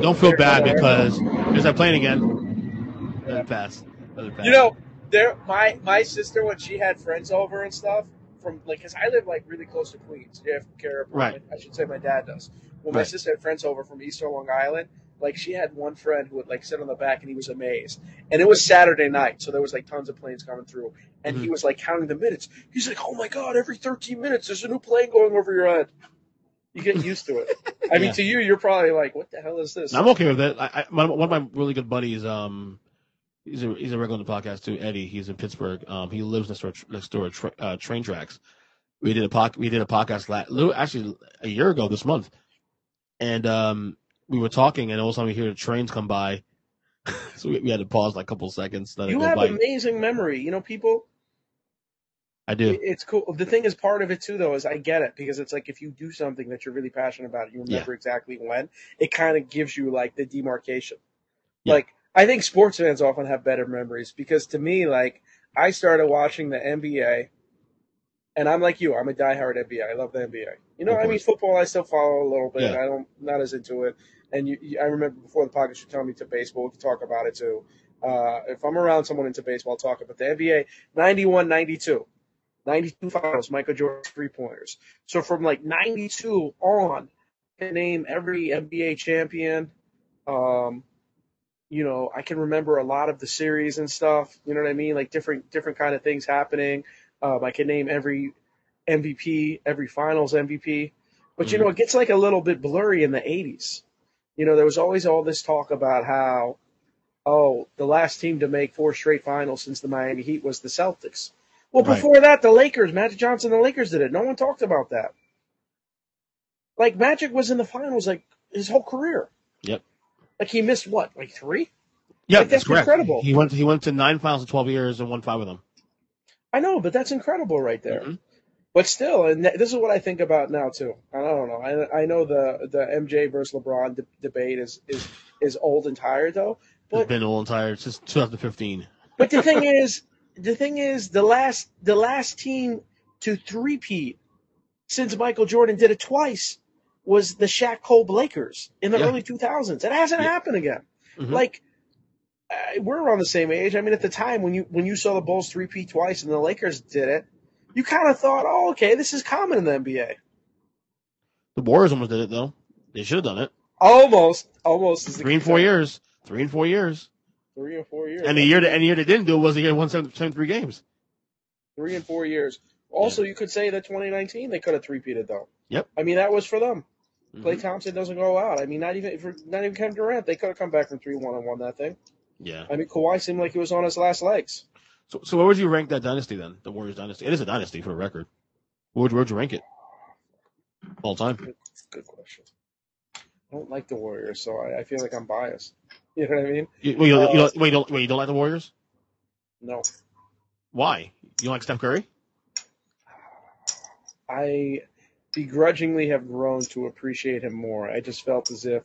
Don't feel bad because is that playing again? It pass. Pass. You know, there my my sister when she had friends over and stuff from like because I live like really close to Queens, JFK. Right. I should say my dad does. When my Right. sister had friends over from Eastern Long Island, like she had one friend who would like sit on the back and he was amazed. And it was Saturday night, so there was like tons of planes coming through, and he Mhm. was like counting the minutes. He's like, "Oh my god, every 13 minutes there's a new plane going over your head." You get used to it. I mean, to you, you're probably like, "What the hell is this?" I'm okay with it. I, I, my, one of my really good buddies, um, he's a he's a regular on the podcast too. Eddie, he's in Pittsburgh. Um, he lives next door next door to tra- uh, train tracks. We did a pod, we did a podcast last, actually a year ago this month, and um, we were talking, and all of a sudden we hear the trains come by, <laughs> so we, we had to pause like a couple seconds. You have by. amazing memory. You know, people I do. It's cool. The thing is, part of it too, though, is I get it because it's like if you do something that you're really passionate about, you remember exactly when. It kind of gives you like the demarcation. Yeah. Like I think sports fans often have better memories because to me, like I started watching the NBA, and I'm like you. I'm a diehard NBA. I love the NBA. You know, I mean, football I still follow a little bit. Yeah. I don't not as into it. And you, you, I remember before the podcast, you telling me to baseball. We could talk about it too. Uh, if I'm around someone into baseball, I'll talk about the NBA 91 92. 92 finals, Michael Jordan three pointers. So from like 92 on, I can name every NBA champion. Um, you know, I can remember a lot of the series and stuff. You know what I mean? Like different different kind of things happening. Um, I can name every MVP, every Finals MVP. But you know, it gets like a little bit blurry in the 80s. You know, there was always all this talk about how, oh, the last team to make four straight finals since the Miami Heat was the Celtics. Well, Right. before that, the Lakers, Magic Johnson, the Lakers did it. No one talked about that. Like Magic was in the finals like his whole career. Yep. Like he missed what, like three? Yeah, Like, that's that's correct. incredible. He went he went to nine finals in twelve years and won five of them. I know, but that's incredible right there. Mhm. But still, and th- this is what I think about now too. I don't know. I, I know the the MJ versus LeBron de- debate is is is old and tired though. It's been old and tired since 2015. but the thing is, the thing is, the last the last team to three-peat since Michael Jordan did it twice was the Shaq Kobe Lakers in the Yeah. early 2000s. It hasn't Yeah. happened again. Mhm. Like uh, we're around the same age. I mean, at the time when you when you saw the Bulls three-peat twice and the Lakers did it, you kind of thought, "Oh, okay, this is common in the NBA." The Warriors almost did it though. They should have done it. Almost, almost is Three and four years. Three and four years. Three and four years. And the year that and the year they didn't do it was the year one seven seven three games. three and four years. Also, you could say that 2019 they could have three-peated though. Yep. I mean, that was for them. Klay Mhm. Thompson doesn't go out. I mean, not even for, not even Kevin Durant. They could have come back from three one and won that thing. Yeah. I mean, Kawhi seemed like he was on his last legs. So so where would you rank that dynasty then? The Warriors dynasty. It is a dynasty for the record. Where would, where'd you rank it? All time. Good question. I don't like the Warriors, so I, I feel like I'm biased. <laughs> You know what I mean? You, wait, you, don't- you Uh, don't, wait, you don't, wait, you don't like the Warriors? No, Why? You don't like Steph Curry? I begrudgingly have grown to appreciate him more. I just felt as if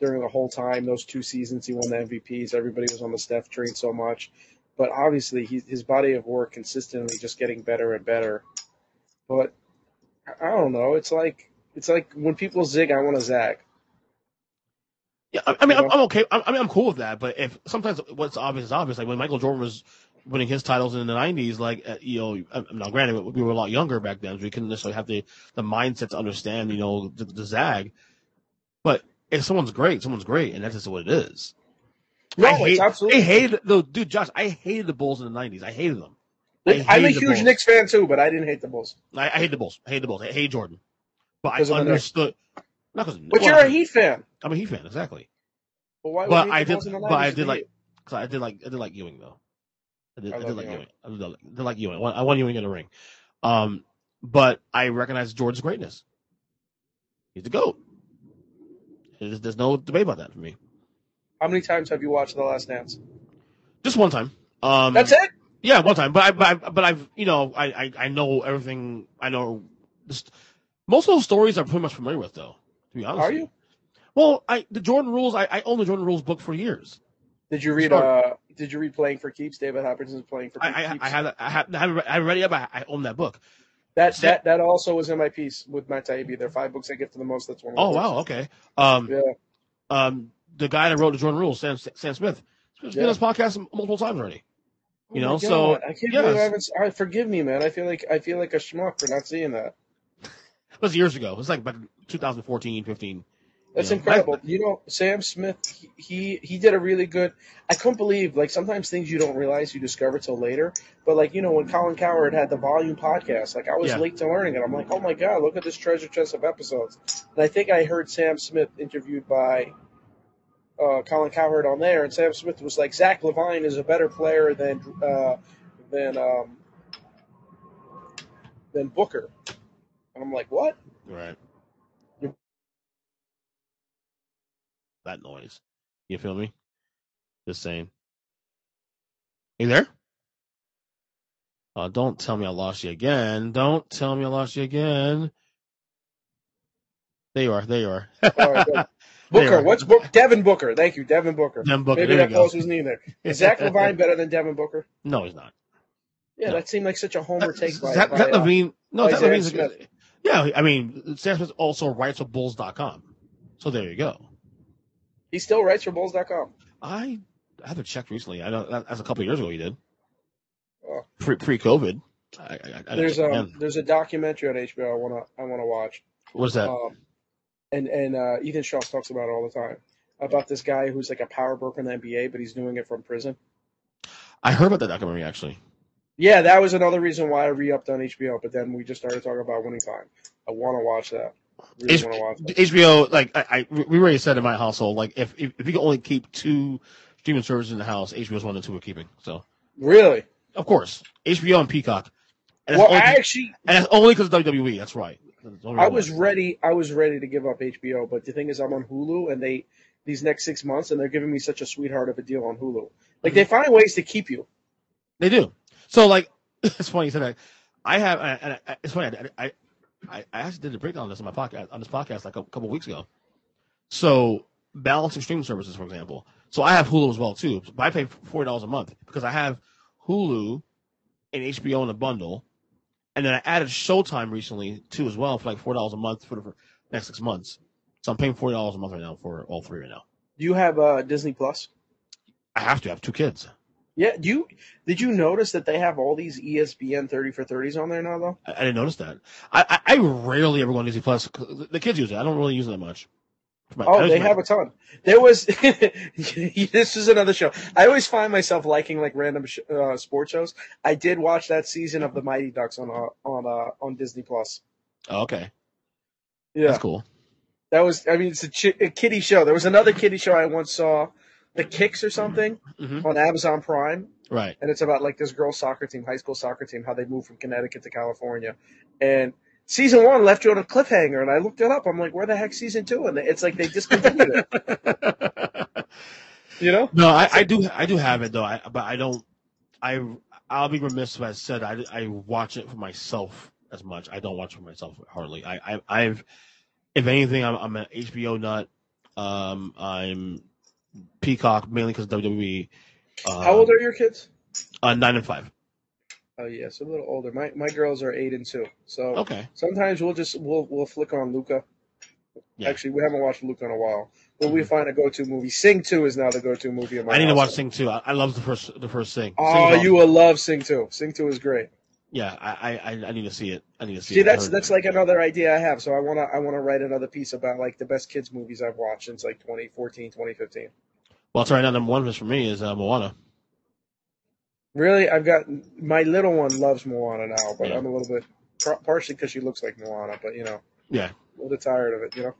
during the whole time, those two seasons he won the MVPs, everybody was on the Steph train so much. But obviously, he, his body of work consistently just getting better and better. But I I don't know. It's like it's like when people zig, I want to zag. Yeah, I, I mean, You I'm. I'm okay. I, I mean, I'm cool with that. But if sometimes what's obvious is obvious. Like when Michael Jordan was winning his titles in the '90s, like uh, you know, uh, now granted we were a lot younger back then, so we couldn't necessarily have the the mindset to understand, you know, the, the zag. But if someone's great, someone's great, and that's just what it is. No, I hate, it's absolutely. I hated the dude, Josh. I hated the Bulls in the '90s. I hated them. I I'm a the huge Bulls. Knicks fan too, but I didn't hate the Bulls. I, I hate the Bulls. I hate the Bulls. I hate Jordan. But I Because of the Knicks. understood. Not because. But you're a Heat fan. I'm a Heat fan, exactly. But why? But I did. Bulls in the But I did like. Cause I did like. I did like Ewing though. I did. I I, did like Ewing. Ewing. I did, I did like Ewing. I want, Ewing in the ring. Um, but I recognize Jordan's greatness. He's the goat. There's, there's no debate about that for me. How many times have you watched The Last Dance? Just one time. Um, That's it. Yeah, one time. But I, but, I, but I've, you know, I, I, I know everything. I know. This, most of those stories I'm pretty much familiar with, though. To be honest, Are you? Well, I the Jordan Rules. I, I own the Jordan Rules book for years. Did you read? Uh, did you read Playing for Keeps? David Hopkinson's Playing for I, I, Keeps. I have, I have, I haven't, read- I haven't read it yet, but I, I own that book. that. That that also was in my piece with Matt Taibbi. There are five books I give to the most. That's one. Of Oh wow, okay. Um, Yeah. um, the guy that wrote the Jordan Rules, Sam Sam Smith, he's been Yeah. on this podcast multiple times already. Oh You my know, so I can't yes. believe I haven't. I, forgive me, man. I feel like I feel like a schmuck for not seeing that. <laughs> it was years ago. It was like in 2014, 15. That's you know. incredible. You know, Sam Smith, he, he he did a really good. I couldn't believe like sometimes things you don't realize you discover till later. But like you know when Colin Cowherd had the Volume podcast, like I was Yeah. late to learning it. I'm like, oh my god, look at this treasure chest of episodes. And I think I heard Sam Smith interviewed by uh, Colin Cowherd on there, and Sam Smith was like, Zach LaVine is a better player than uh, than um, than Booker. And I'm like, what? Right. That noise. You feel me? Just saying. You there? Uh, don't tell me I lost you again. Don't tell me I lost you again. There you are. There you are. All right, good. There <laughs> you Booker, what's Book? Devin Booker. Thank you, Devin Booker. Devin Booker, Maybe there that close wasn't either. Is Zach LaVine better than Devin Booker? No, he's not. Yeah, No. that seemed like such a homer take by, Zach, by, Zach uh, LaVine. No, by Zach Zach LaVine's a good. Yeah, I mean, Sam Smith also writes for Bulls.com. So there you go. He still writes for Bulls.com. I I haven't checked recently. I know that's a couple of years ago he did. Oh. Pre pre COVID. I, I, I There's um, there's a documentary on HBO I wanna I wanna watch. What's that? Um, and and uh, Ethan Shaw talks about it all the time about this guy who's like a power broker in the NBA, but he's doing it from prison. I heard about that documentary actually. Yeah, that was another reason why I re-upped on HBO. But then we just started talking about winning time. I want to watch that. Really H- watch that. HBO, like I, I, we already said in my household, like if if, if you can only keep two streaming services in the house, HBO's one and two we're keeping. So Really? of course, HBO and Peacock. And Well, I only, actually and that's only because of WWE. That's right. That's the only I was why. ready. I was ready to give up HBO, but the thing is, I'm on Hulu, and they these next six months, and they're giving me such a sweetheart of a deal on Hulu. Like they mm-hmm. find ways to keep you. They do. So like, <laughs> it's funny you said that. I have, and I, it's funny. I, I, I I actually did a breakdown on this on my podcast on this podcast like a couple weeks ago. So balancing streaming services, for example. So I have Hulu as well too, but I pay forty dollars a month because I have Hulu and HBO in a bundle, and then I added Showtime recently too as well for like four dollars a month for the next six months. So I'm paying forty dollars a month right now for all three right now. Do you have uh, Disney Plus? I have to I have two kids. Yeah. Do you did you notice that they have all these ESPN thirty for thirties on there now though? I, I didn't notice that. I, I, I rarely ever go on Disney Plus. The kids use it. I don't really use it that much. Oh, they have a ton. There was <laughs> this is another show. I always find myself liking like random sh- uh, sports shows. I did watch that season of the Mighty Ducks on uh, on uh, on Disney Plus. Oh, okay, Yeah, that's cool. that was. I mean, it's a, chi- a kiddie show. There was another kiddie show I once saw, The Kicks or something, Mhm. on Amazon Prime, Right. and it's about like this girls' soccer team, high school soccer team, how they moved from Connecticut to California, and. Season one left you on a cliffhanger, and I looked it up. I'm like, "Where the heck season two? And it's like they discontinued it. <laughs> You know? No, I, I do I do have it though. I, but I don't. I I'll be remiss if I said I, I watch it for myself as much. I don't watch it for myself hardly. I, I I've if anything I'm I'm an HBO nut. Um, I'm Peacock mainly because WWE. Um, How old are your kids? Uh, nine and five. Oh yeah, so a little older. My my girls are eight and two. So Okay. sometimes we'll just we'll we'll flick on Luca. Yeah. Mm-hmm. Actually, we haven't watched Luca in a while. But we find a go-to movie. Sing Two is now the go-to movie of my I need to watch. Sing Two. I, I love the first the first Sing. Oh, Sing you will love Sing Two. Sing Two is great. Yeah, I, I I need to see it. I need to see, See, it. That's that's like another idea I have. So I wanna I wanna write another piece about like the best kids movies I've watched since like 2014, 2015. well, it's right now. Number one for me is uh, Moana. Really, I've got my little one loves Moana now, but Yeah. I'm a little bit partially because she looks like Moana, but you know, Yeah. a little bit tired of it. You know.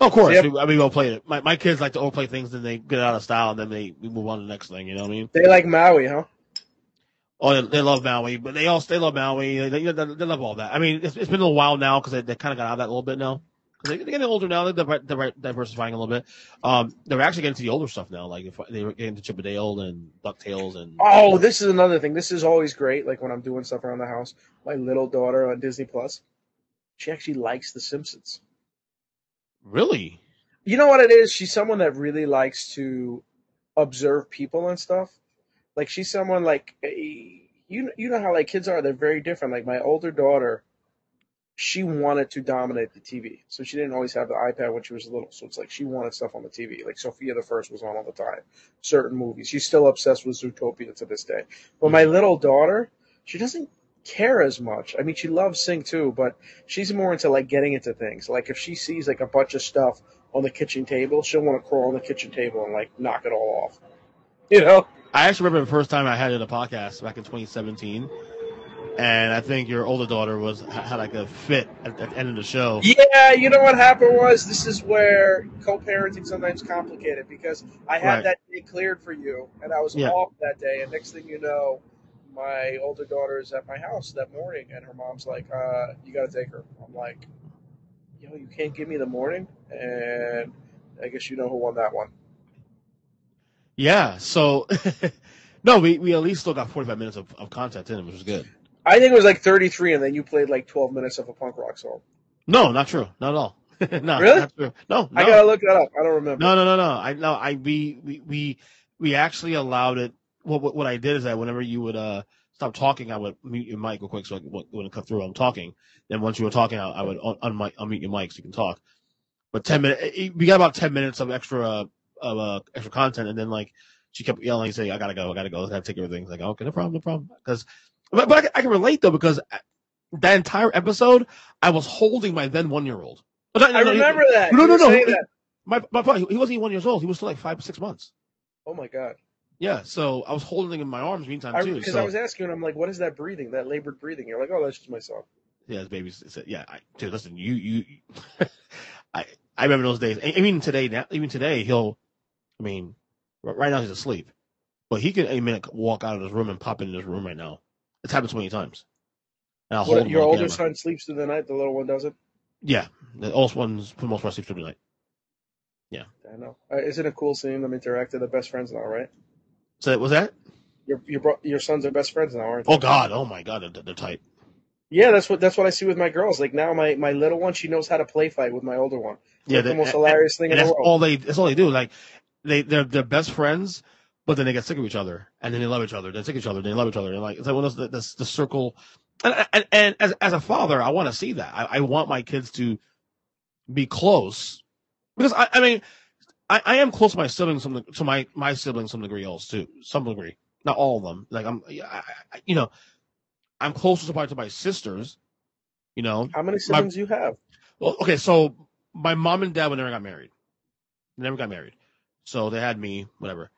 Oh, of course. We, I mean, we'll play it. My, my kids like to overplay things, then they get out of style, and then they we move on to the next thing. You know what I mean? They like Maui, huh? Oh, they, they love Maui, but they also they love Maui. They, they, they love all that. I mean, it's, it's been a little while now because they, they kind of got out of that a little bit now. They're getting older now. They're, diver- they're diversifying a little bit. Um, they're actually getting to the older stuff now. Like if they were getting to Chippendale and Dale and Ducktales and Oh, this is another thing. This is always great. Like when I'm doing stuff around the house, my little daughter on Disney Plus, she actually likes The Simpsons. really. You know what it is? She's someone that really likes to observe people and stuff. Like she's someone like eh, you. You know how like kids are. They're very different. Like my older daughter, she wanted to dominate the TV, so she didn't always have the iPad when she was little. So it's like she wanted stuff on the TV. Like Sofia the First was on all the time. Certain movies. She's still obsessed with Zootopia to this day. But my little daughter, she doesn't care as much. I mean, she loves Sing too, but she's more into like getting into things. Like if she sees like a bunch of stuff on the kitchen table, she'll want to crawl on the kitchen table and like knock it all off. You know? I actually remember the first time I had it in a podcast back in 2017, and I think your older daughter was had like a fit at, at the end of the show. Yeah, you know what happened was this is where co-parenting sometimes complicated because I had Right. that day cleared for you and I was Yeah. off that day and next thing you know, my older daughter is at my house that morning and her mom's like, uh, you gotta take her. I'm like, yo, you can't give me the morning and I guess you know who won that one. Yeah, so <laughs> no, we, we at least still got 45 minutes of, of content in it, which was good. I think it was like 33 and then you played like 12 minutes of a punk rock song. No, not true, not at all. <laughs> no, Really? Not true. No, I gotta look that up. I don't remember. No, no, no, no. I no, I we we we, we actually allowed it. What, what what I did is that whenever you would uh stop talking, I would mute your mic real quick so I it cut through. I'm talking. Then once you were talking, I, I would un, unmic, unmute your mic so you can talk. But ten minutes, we got about ten minutes of extra uh, of uh, extra content, and then like she kept yelling, saying, "I gotta go, I gotta go, I gotta take everything." It's like, okay, no problem, no problem. Because, but, but I, can- I can relate though because uh, that entire episode, I was holding my then one year old. I remember that. No, no, no. He- that. My, my brother, he wasn't even one years old. He was still like five, six months. Oh my god. Yeah, so I was holding him in my arms meantime too. Because so, I was asking and I'm like, what is that breathing? That labored breathing? You're like, oh, that's just my son. yeah, his baby said, yeah, I, dude, listen, you, you, <laughs> I, I remember those days. And Even today, now, even today, he'll, I mean, right now he's asleep, but he can any minute walk out of his room and pop in his room right now. It's happened so many times. And I'll What, your older camera. son sleeps through the night. The little one doesn't. Yeah, the oldest one's for the most part sleeps through the night. Yeah. I know. Uh, isn't it cool seeing them interact? They're the best friends now, right? So was that? Your your bro- your sons are best friends now, aren't they? Oh God! Oh my God! They're, they're tight. Yeah, that's what that's what I see with my girls. Like now, my my little one, she knows how to play fight with my older one. It's Yeah, like the most and- hilarious thing in and the that's world. all they. That's all they do. Like they they're they're best friends, but then they get sick of each other, and then they love each other, then sick of each other, then they love each other, and like it's like one of those the, the, circle. And, and and as as a father, I want to see that. I, I want my kids to be close because I I mean I, I am close to my siblings some to my my siblings some degree also too some degree not all of them like I'm I, I, you know I'm closer to probably to my sisters you know How many My- siblings do you have? well, okay, so my mom and dad would never got married. They never got married. So they had me, whatever.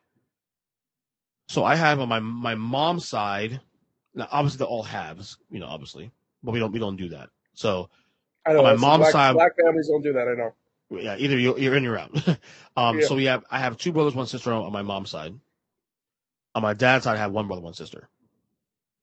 So I have on my my mom's side, now obviously they're all halves, you know, obviously. But we don't we don't do that. So I know on my mom's black, side Black families don't do that. I know. yeah, either you're, you're in or you're out. <laughs> um Yeah. so we have I have two brothers, one sister on my mom's side. On my dad's side I have one brother, one sister.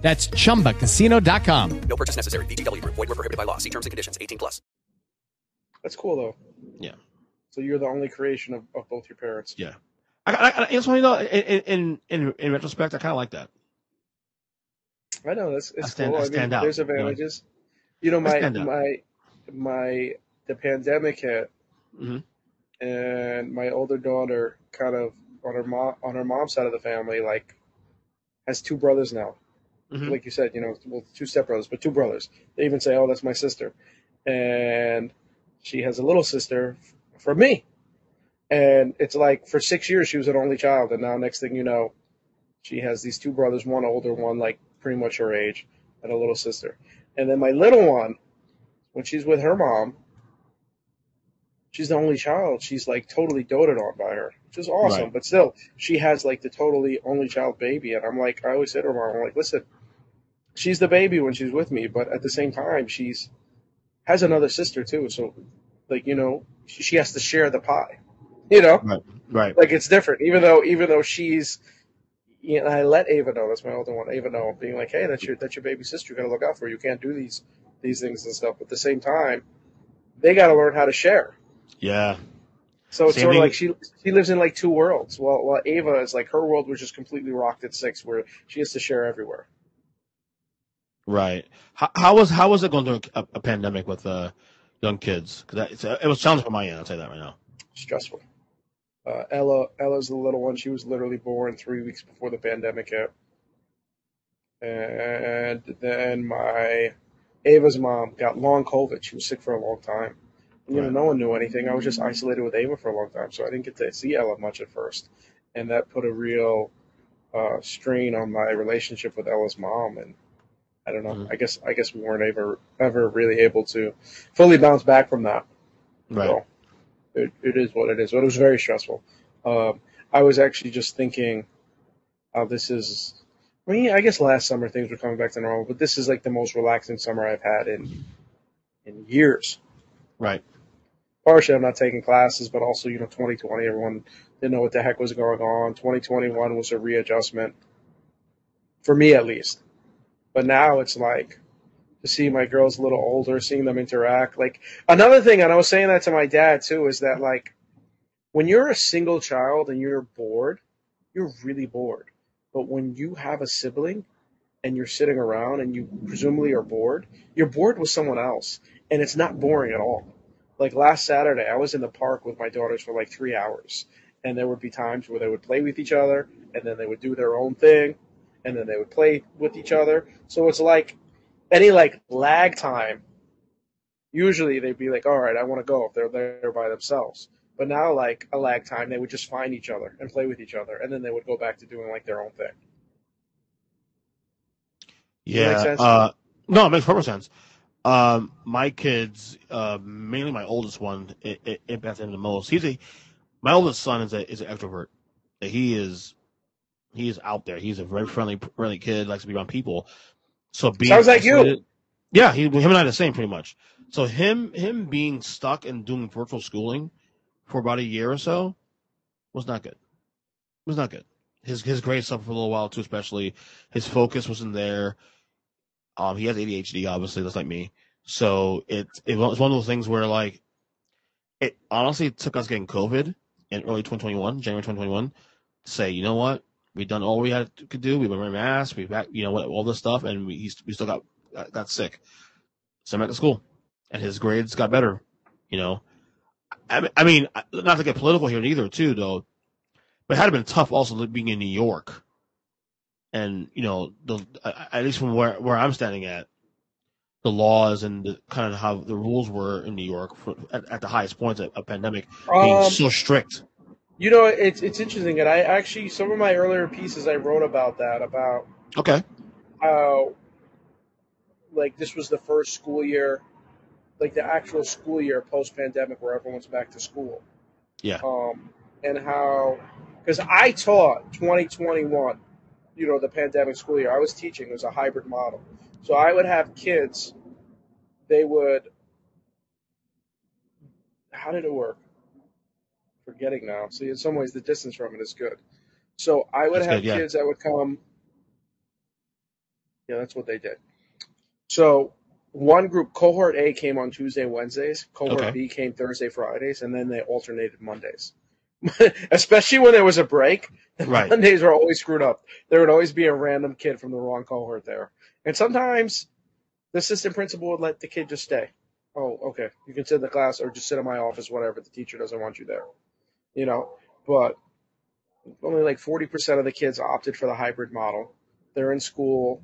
That's chumbacasino.com. No purchase necessary. VGW Group. Void were prohibited by law. See terms and conditions. 18 plus. That's cool though. Yeah. So you're the only creation of, of both your parents. Yeah. I, I, I it's funny though, in in in, in retrospect, I kinda like that. I know that's it's I stand- cool. I I, stand mean, out, there's you know. advantages. You know, my my my the pandemic hit, Mhm. and my older daughter kind of on her mom on her mom's side of the family like has two brothers now. Mhm. Like you said, you know, well, two stepbrothers, but two brothers. They even say, "Oh, that's my sister," and she has a little sister f- from me. And it's like for six years she was an only child, and now next thing you know, she has these two brothers, one older, one like pretty much her age, and a little sister. And then my little one, when she's with her mom, she's the only child. She's like totally doted on by her, which is awesome. Right. But still, she has like the totally only child baby, and I'm like, I always say to her mom, I'm like, listen, she's the baby when she's with me, but at the same time, she's has another sister too. So, like you know, she, has to share the pie. You know, Right. Right. like it's different. Even though even though she's, you know, I let Ava know. That's my older one. Ava know, being like, hey, that's your that's your baby sister. You got to look out for. her. You can't do these these things and stuff. But at the same time, they got to learn how to share. Yeah. So it's Same sort of like she she lives in like two worlds. While while Ava is like her world was just completely rocked at six, where she has to share everywhere. Right. How, how was how was it going through a, a pandemic with uh, young kids? Because it was challenging for my end. I'll tell you that right now. Stressful. Uh, Ella Ella's the little one. She was literally born three weeks before the pandemic hit. And then my Ava's mom got long COVID. She was sick for a long time. You know, Right. no one knew anything. I was just isolated with Ava for a long time, so I didn't get to see Ella much at first, and that put a real uh, strain on my relationship with Ella's mom. And I don't know. Mhm. I guess I guess we weren't ever ever really able to fully bounce back from that. Right. So it, it is what it is. But it was very stressful. Um, I was actually just thinking, uh, this is. I mean, I guess last summer things were coming back to normal, but this is like the most relaxing summer I've had in in years. Right. Partially, I'm not taking classes, but also, you know, 2020, everyone didn't know what the heck was going on. 2021 was a readjustment for me, at least. But now it's like to see my girls a little older, seeing them interact. Like another thing, and I was saying that to my dad too, is that like when you're a single child and you're bored, you're really bored. But when you have a sibling and you're sitting around and you presumably are bored, you're bored with someone else, and it's not boring at all. Like last Saturday, I was in the park with my daughters for like three hours, and there would be times where they would play with each other, and then they would do their own thing, and then they would play with each other. So it's like any like lag time. Usually they'd be like, "All right, I want to go." If they're there by themselves, but now like a lag time, they would just find each other and play with each other, and then they would go back to doing like their own thing. Yeah. make sense? Uh, no, it makes perfect sense. Um, my kids, uh, mainly my oldest one, it, it impacts him the most. He's a, my oldest son is a is an extrovert. He is, he is out there. He's a very friendly, friendly kid. Likes to be around people. So being Sounds like you. Yeah, he, him and I are the same pretty much. So him, him being stuck and doing virtual schooling for about a year or so was not good. Was not good. His his grades suffered for a little while too, especially his focus wasn't there. Um, he has ADHD, obviously, just like me. So it it was one of those things where like it honestly took us getting COVID in early 2021, January 2021, to say, you know what, we done all we had to could do. Been wearing masks, we back, you know, all this stuff, and we we still got got, got sick. Sent him back to school, and his grades got better. You know, I, mean- I mean, not to get political here either, too, though. But it had been tough also being in New York and you know the at least from where where I'm standing at, the laws and the, kind of how the rules were in New York for, at, at the highest points of a pandemic being Um, so strict. You know, it's it's interesting, and I actually some of my earlier pieces I wrote about that about Okay, how like this was the first school year, like the actual school year post pandemic where everyone's back to school. yeah, Um, and how because I taught 2021, you know, the pandemic school year. I was teaching. It was a hybrid model, so I would have kids. They would. How did it work? Forgetting now. So in some ways, the distance from it is good. So I would That's have good, yeah. kids that would come. Yeah, that's what they did. So one group, cohort A, came on Tuesday, Wednesdays. Cohort Okay. B came Thursday, Fridays, and then they alternated Mondays. <laughs> Especially when there was a break, Right. Mondays were always screwed up. There would always be a random kid from the wrong cohort there, and sometimes the assistant principal would let the kid just stay. Oh, okay, you can sit in the class or just sit in my office, whatever. The teacher doesn't want you there, you know. But only like forty percent of the kids opted for the hybrid model. They're in school.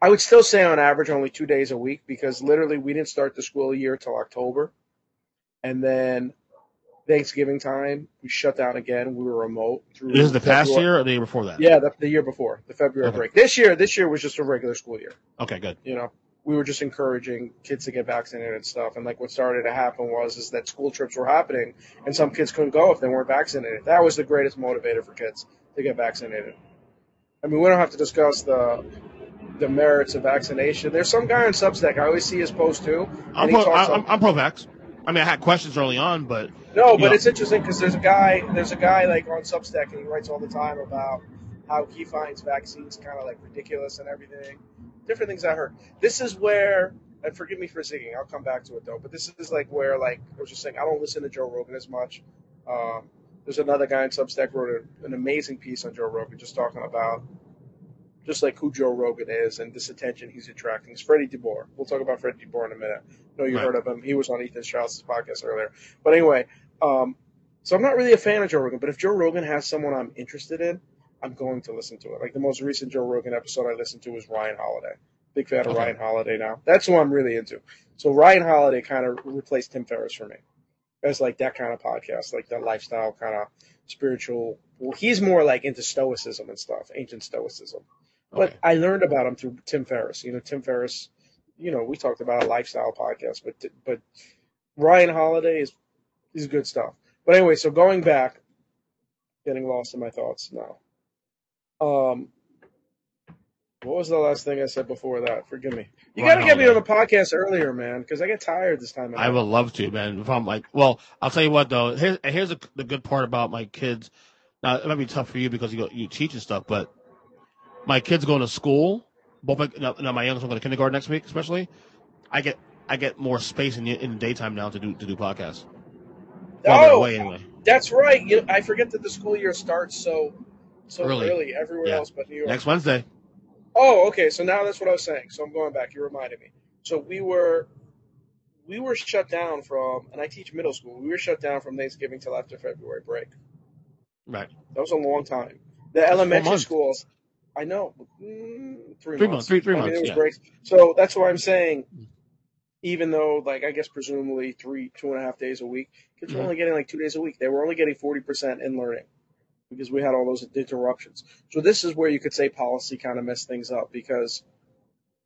I would still say on average only two days a week because literally we didn't start the school year till October, and then Thanksgiving time we shut down again. We were remote through. this is the past year or the year before that. Yeah, the, the year before the February Okay. break. This year, this year was just a regular school year. Okay, good. You know, we were just encouraging kids to get vaccinated and stuff. And like what started to happen was is that school trips were happening, and some kids couldn't go if they weren't vaccinated. That was the greatest motivator for kids to get vaccinated. I mean, we don't have to discuss the the merits of vaccination. There's some guy on Substack I always see his post too, I'm pro, I, I'm, I'm pro-vax. I mean, I had questions early on, but No, but know, it's interesting because there's a guy, there's a guy like on Substack, and he writes all the time about how he finds vaccines kind of like ridiculous and everything. Different things I heard. This is where, and forgive me for zigging, I'll come back to it though. But this is like where, like I was just saying, I don't listen to Joe Rogan as much. Um, there's another guy in Substack wrote a, an amazing piece on Joe Rogan, just talking about just like who Joe Rogan is and this attention he's attracting. It's Freddie DeBoer. We'll talk about Freddie DeBoer in a minute. I know you Right. heard of him. He was on Ethan Strauss's podcast earlier. But anyway, um, so I'm not really a fan of Joe Rogan, but if Joe Rogan has someone I'm interested in, I'm going to listen to it. Like the most recent Joe Rogan episode I listened to was Ryan Holiday. Big fan of Okay. Ryan Holiday now. That's who I'm really into. So Ryan Holiday kind of replaced Tim Ferriss for me as like that kind of podcast, like that lifestyle kind of spiritual. Well, he's more like into stoicism and stuff, ancient stoicism. But Okay. I learned about him through Tim Ferriss. You know, Tim Ferriss. You know, we talked about a lifestyle podcast, but but Ryan Holiday is is good stuff. But anyway, so going back, getting lost in my thoughts now. Um, what was the last thing I said before that? Forgive me. You got to get me on the podcast earlier, man, because I get tired this time. of I would love to, man. If I'm like, well, I'll tell you what though. Here's here's the, the good part about my kids. Now it might be tough for you because you go, you teach and stuff, but my kids going to school. Both my, now, now my youngest one going to kindergarten next week, especially. I get I get more space in the, in the daytime now to do to do podcasts. Well, Oh! anyway. That's right. You know, I forget that the school year starts so so Early. early, everywhere Yeah. else but New York. Next Wednesday. Oh, okay. So now that's what I was saying. So I'm going back. You reminded me. So we were we were shut down from, and I teach middle school. We were shut down from Thanksgiving till after February break. Right. That was a long time. The four elementary schools, I know, mm, three, Three months. months, three- three I mean, months, it was yeah. breaks. So that's why I'm saying, even though, like, I guess presumably three, two and a half days a week, kids were Mhm. only getting like two days a week. They were only getting 40% in learning because we had all those interruptions. So this is where you could say policy kind of messed things up because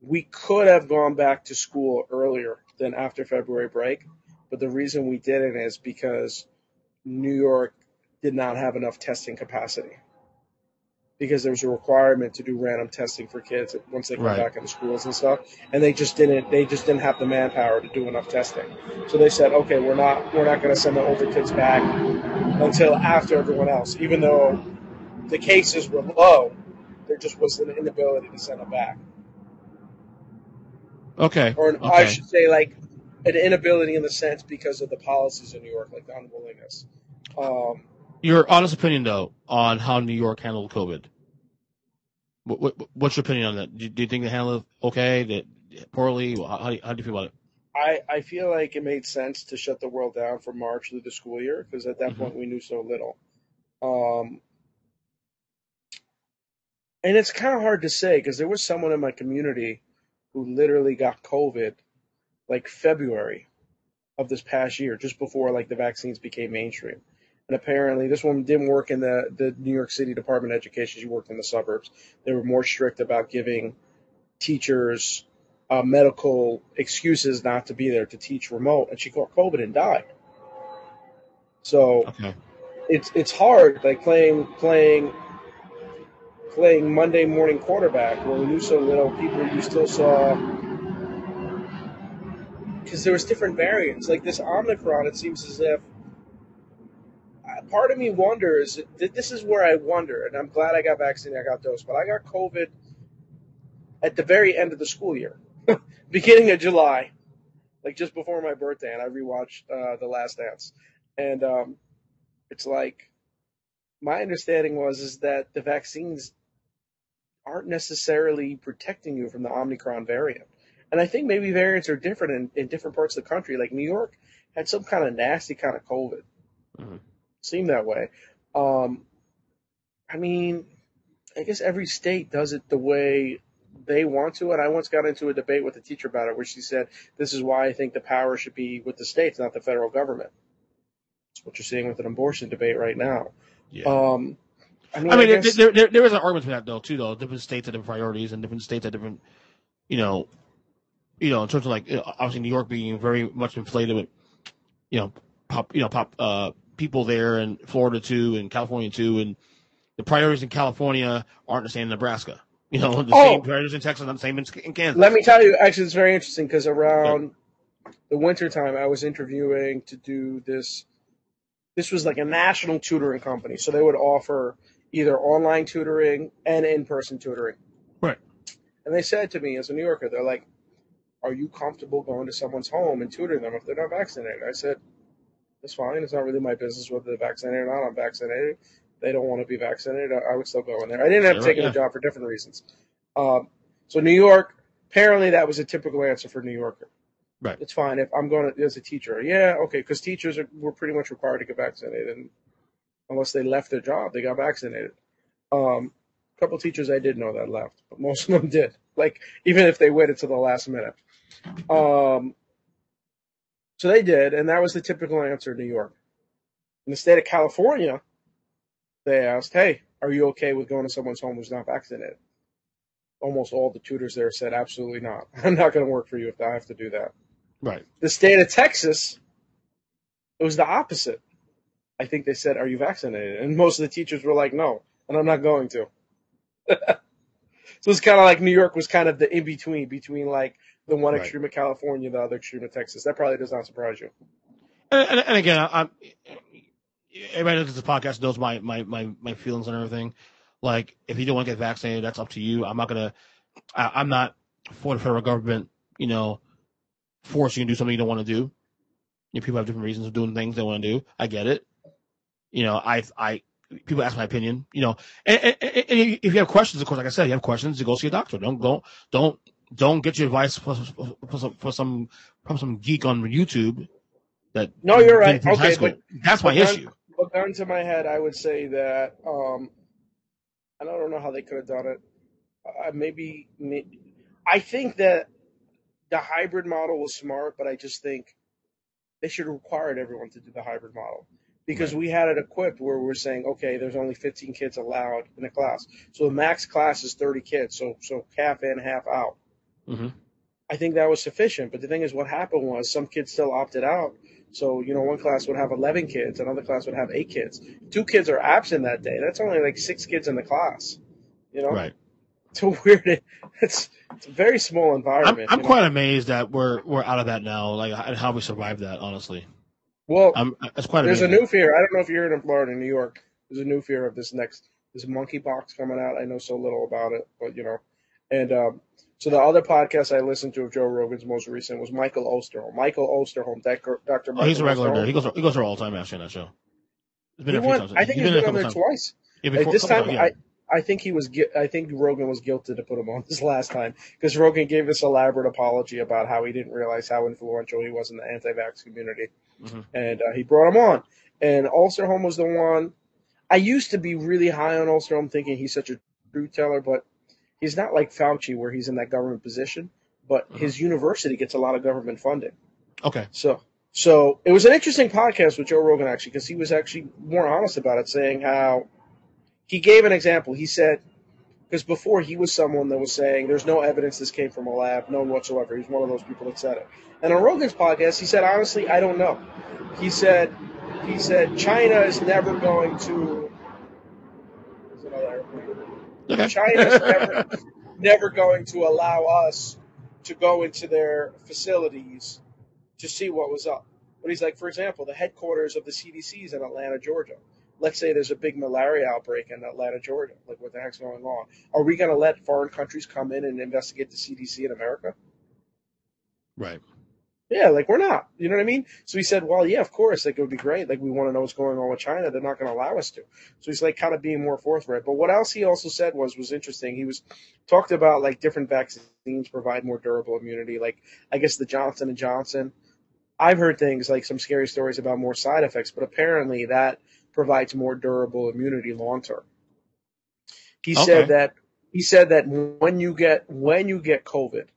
we could have gone back to school earlier than after February break, but the reason we didn't is because New York did not have enough testing capacity. Because there was a requirement to do random testing for kids once they come Right. back into schools and stuff, and they just didn't. They just didn't have the manpower to do enough testing. So they said, "Okay, we're not we're not going to send the older kids back until after everyone else." Even though the cases were low, there just was an inability to send them back Okay. or an, okay. I should say like an inability in the sense because of the policies in New York, like the unwillingness. Um, Your honest opinion, though, on how New York handled COVID. What, what, what's your opinion on that? Do, do you think they handled it okay? That poorly? How, how, do you, how do you feel about it? I, I feel like it made sense to shut the world down for March through the school year because at that Mhm. point we knew so little. Um, and it's kind of hard to say because there was someone in my community who literally got COVID like February of this past year, just before like the vaccines became mainstream. And apparently, this woman didn't work in the, the New York City Department of Education. She worked in the suburbs. They were more strict about giving teachers uh, medical excuses not to be there to teach remote, and she caught COVID and died. So Okay. it's it's hard, like playing playing playing Monday morning quarterback where we knew so little. People you still saw because there was different variants. Like this Omicron, it seems as if part of me wonders. This is where I wonder, and I'm glad I got vaccinated. I got dosed, but I got COVID at the very end of the school year, <laughs> beginning of July, like just before my birthday, and I rewatched uh, The Last Dance, and um, it's like my understanding was is that the vaccines aren't necessarily protecting you from the Omicron variant. And I think maybe variants are different in, in different parts of the country. Like New York had some kind of nasty kind of COVID. Mhm. Seemed that way. Um, I mean, I guess every state does it the way they want to. And I once got into a debate with a teacher about it where she said, this is why I think the power should be with the states, not the federal government. It's what you're seeing with an abortion debate right now. Yeah. Um, I mean, I mean, I guess- there, there, there is an argument for that though, too. Though different states have different priorities, and different states have different, you know, you know, in terms of like you know, obviously New York being very much inflated with, you know, pop, you know, pop, uh, people there, in Florida too, and California too, and the priorities in California aren't the same in Nebraska. You know, the Oh. same priorities in Texas, not the same in, in Kansas. Let me tell you, actually, it's very interesting because around the winter time, I was interviewing to do this. This was like a national tutoring company, so they would offer either online tutoring and in-person tutoring. Right. And they said to me, as a New Yorker, they're like, "Are you comfortable going to someone's home and tutoring them if they're not vaccinated?" I said, "That's fine. It's not really my business whether they're vaccinated or not. I'm vaccinated. They don't want to be vaccinated. I, I would still go in there. I didn't have to take the job for different reasons. Um, so New York, apparently that was a typical answer for New Yorker. Right. It's fine if I'm going to, as a teacher. Yeah, okay, because teachers are, were pretty much required to get vaccinated, and unless they left their job, they got vaccinated. Um, a couple teachers I did know that left, but most of them <laughs> did. Like even if they waited till the last minute. Um, so they did, and that was the typical answer in New York. In the state of California, they asked, "Hey, are you okay with going to someone's home who's not vaccinated?" Almost all the tutors there said, "Absolutely not. <laughs> I'm not going to work for you if I have to do that." Right. The state of Texas, it was the opposite. I think they said, "Are you vaccinated?" And most of the teachers were like, "No," and I'm not going to. <laughs> so it's kind of like New York was kind of the in between between like the one Right. extreme of California, the other extreme of Texas. That probably does not surprise you. And, and, and again, I, I'm everybody listens to this podcast knows my, my, my, my feelings and everything. Like, if you don't want to get vaccinated, that's up to you. I'm not gonna. I, I'm not for the federal government. You know, forcing you to do something you don't want to do. You know, people have different reasons of doing things they want to do. I get it. You know, I I people ask my opinion. You know, and, and, and if you have questions, of course, like I said, you have questions, you go see a doctor. Don't go don't don't get your advice for, for, some, for some from some geek on YouTube. That No, you're right. Okay, but that's my but issue. But gun to my head, I would say that um, I don't know how they could have done it. Uh, maybe, may- I think that the hybrid model was smart, but I just think they should have required everyone to do the hybrid model because we had it equipped where we're saying, okay, there's only 15 kids allowed in a class, so the max class is 30 kids, so so half in, half out. Hmm I think that was sufficient. But the thing is, what happened was some kids still opted out. So, you know, one class would have 11 kids, another class would have eight kids. Two kids are absent that day. That's only like six kids in the class. You know? Right. It's a weird, it's, it's a very small I'm, environment. I'm know? quite amazed that we're we're out of that now, like and how we survived that. Honestly, Well, I'm, it's quite there's a new fear. I don't know if you're in Florida, or New York. There's a new fear of this next, this monkeypox coming out. I know so little about it, but you know. And um, so the other podcast I listened to of Joe Rogan's most recent was Michael Osterholm. Michael Osterholm, Dr. Dr. Oh, he's a regular there. He goes he goes there all the time actually on that show. He's been He there a few won- times. I think he's there been a on there times. twice. Yeah, Like, before, this couple time, yeah. I I think he was I think Rogan was guilty to put him on this last time because Rogan gave this elaborate apology about how he didn't realize how influential he was in the anti-vax community, Mhm. and uh, he brought him on. And Osterholm was the one. I used to be really high on Osterholm, thinking he's such a truth teller, but he's not like Fauci where he's in that government position. But Mm-hmm. his university gets a lot of government funding. Okay. So, so it was an interesting podcast with Joe Rogan actually, because he was actually more honest about it, saying how he gave an example. He said, because before he was someone that was saying there's no evidence this came from a lab, none whatsoever. He's one of those people that said it. And on Rogan's podcast, he said, honestly, I don't know. He said, he said China is never going to. There's another airplane. Okay. <laughs> China's never, never going to allow us to go into their facilities to see what was up. But he's like, for example, the headquarters of the CDC is in Atlanta, Georgia. Let's say there's a big malaria outbreak in Atlanta, Georgia. Like, what the heck's going on? Are we going to let foreign countries come in and investigate the CDC in America? Right. Yeah, like we're not. You know what I mean? So he said, well, yeah, of course, like it would be great. Like we want to know what's going on with China. They're not going to allow us to. So he's like kind of being more forthright. But what else he also said was was interesting. He was talked about like different vaccines provide more durable immunity. Like I guess the Johnson and Johnson. I've heard things like some scary stories about more side effects, but apparently that provides more durable immunity long term. He Okay. said that he said that when you get when you get COVID,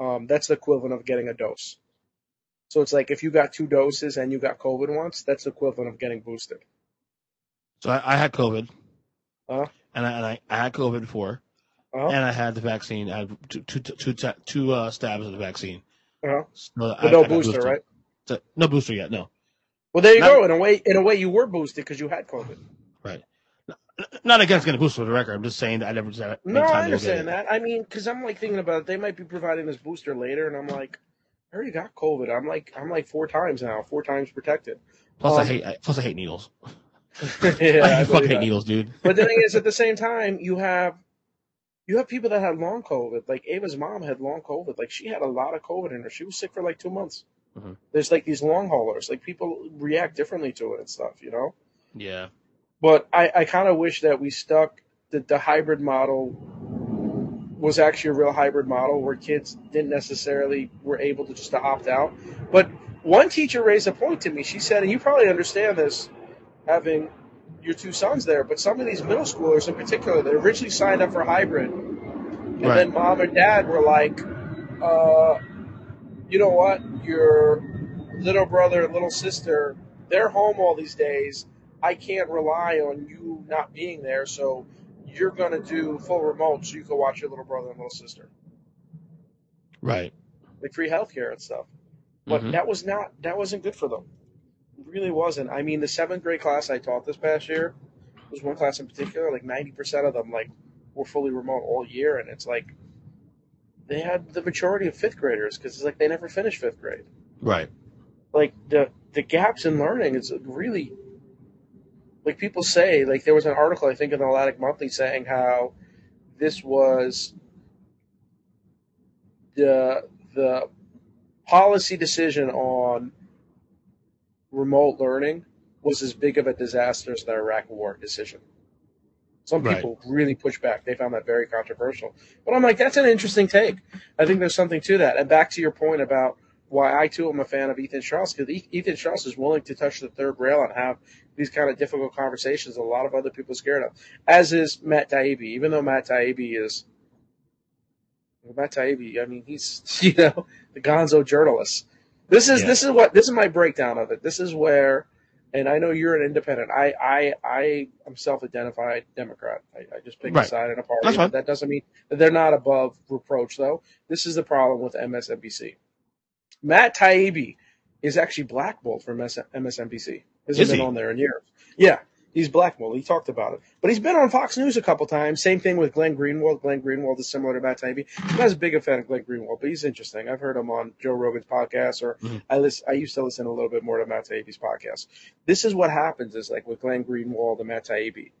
um, that's the equivalent of getting a dose. So it's like if you got two doses and you got COVID once, that's the equivalent of getting boosted. So I, I had COVID, Uh, and I, and I, I had COVID before, uh, and I had the vaccine. I had two two two, two, two uh, stabs of the vaccine. uh. So But no booster, boosted. right? So- no booster yet. No. Well, there you Not- go. In a way, in a way, you were boosted because you had COVID. Right. Not against getting booster for the record. I'm just saying that I never said No, I understand that. I mean, because I'm like thinking about it, they might be providing this booster later, and I'm like, I already got COVID. I'm like, I'm like four times now, four times protected. Plus, I Um, hate. I, plus, I hate needles. <laughs> <laughs> yeah, I, I fucking hate needles, dude. But the thing is, at the <laughs> same time, you have you have people that had long COVID. Like Ava's mom had long COVID. Like she had a lot of COVID in her. She was sick for like two months. Mhm. There's like these long haulers. Like people react differently to it and stuff, you know. Yeah. But I, I kind of wish that we stuck that the hybrid model was actually a real hybrid model where kids didn't necessarily were able to just to opt out. But one teacher raised a point to me. She said, and you probably understand this, having your two sons there, but some of these middle schoolers in particular that originally signed up for hybrid, and Right. then mom and dad were like, uh, you know what, your little brother and little sister, they're home all these days. I can't rely on you not being there, so you're going to do full remote so you can watch your little brother and little sister. Right. Like free healthcare and stuff. But Mhm. that was not, that wasn't good for them. It really wasn't. I mean, the seventh grade class I taught this past year was one class in particular, like 90% of them, like, were fully remote all year. And it's like, they had the majority of fifth graders because it's like they never finished fifth grade. Right. like the the gaps in learning is really like people say like there was an article i think in the atlantic monthly saying how this was the the policy decision on remote learning was as big of a disaster as the iraq war decision Some Right. people really push back. They found that very controversial. But I'm like, that's an interesting take. I think there's something to that. And back to your point about why I too am a fan of Ethan Strauss, because Ethan Strauss is willing to touch the third rail and have these kind of difficult conversations a lot of other people are scared of. As is Matt Taibbi, even though Matt Taibbi is well, Matt Taibbi, I mean, he's <laughs> you know the Gonzo journalist. This is Yeah. this is what this is my breakdown of it. This is where, and I know you're an independent. I I I am self-identified Democrat. I, I just pick a Right. side in a party. That doesn't mean they're not above reproach, though. This is the problem with MSNBC. Matt Taibbi is actually blackballed from MS- MSNBC. Hasn't Is been he? on there in years. Yeah, he's blackballed. He talked about it, but he's been on Fox News a couple times. Same thing with Glenn Greenwald. Glenn Greenwald is similar to Matt Taibbi. I'm not as big a fan of Glenn Greenwald, but he's interesting. I've heard him on Joe Rogan's podcast, or Mhm. I listen. I used to listen a little bit more to Matt Taibbi's podcast. This is what happens: is like with Glenn Greenwald and Matt Taibbi,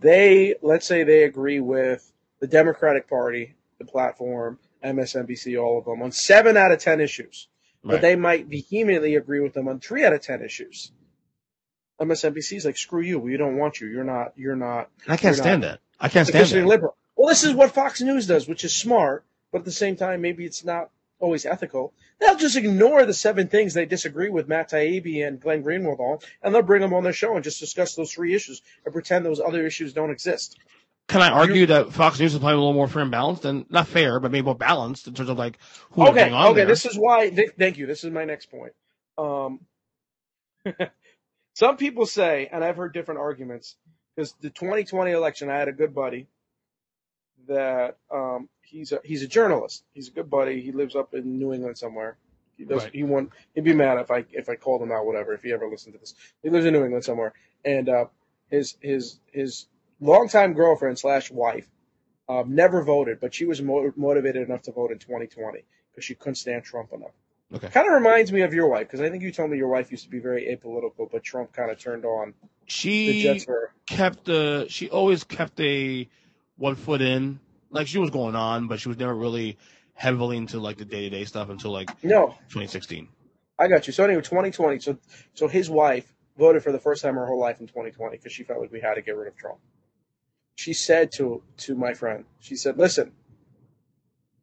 they let's say they agree with the Democratic Party, the platform, MSNBC, all of them on seven out of ten issues but they might vehemently agree with them on three out of ten issues. MSNBC is like, screw you, we don't want you. You're not. You're not. I can't stand not that. I can't stand that. liberal. Well, this is what Fox News does, which is smart, but at the same time, maybe it's not always ethical. They'll just ignore the seven things they disagree with Matt Taibbi and Glenn Greenwald on, and they'll bring them on their show and just discuss those three issues and pretend those other issues don't exist. Can I argue that Fox News is probably a little more fair and balanced, and not fair, but maybe more balanced in terms of like who they're okay, on okay. there? This is why. th- thank you. This is my next point. Um, <laughs> some people say, and I've heard different arguments, because the 2020 election, I had a good buddy that um, he's a he's a journalist. He's a good buddy. He lives up in New England somewhere. He does. Right. He won. He'd be mad if I if I called him out. Whatever. If he ever listened to this, he lives in New England somewhere, and uh, his his his longtime girlfriend slash wife um, never voted, but she was mo- motivated enough to vote in 2020 because she couldn't stand Trump enough. Okay. Kind of reminds me of your wife because I think you told me your wife used to be very apolitical, but Trump kind of turned on the She Jets for kept the. She always kept a one foot in. Like she was going on, but she was never really heavily into like the day to day stuff until like No, 2016. I got you. So anyway, 2020. So so his wife voted for the first time in her whole life in 2020 because she felt like we had to get rid of Trump. She said to to my friend, she said, "Listen,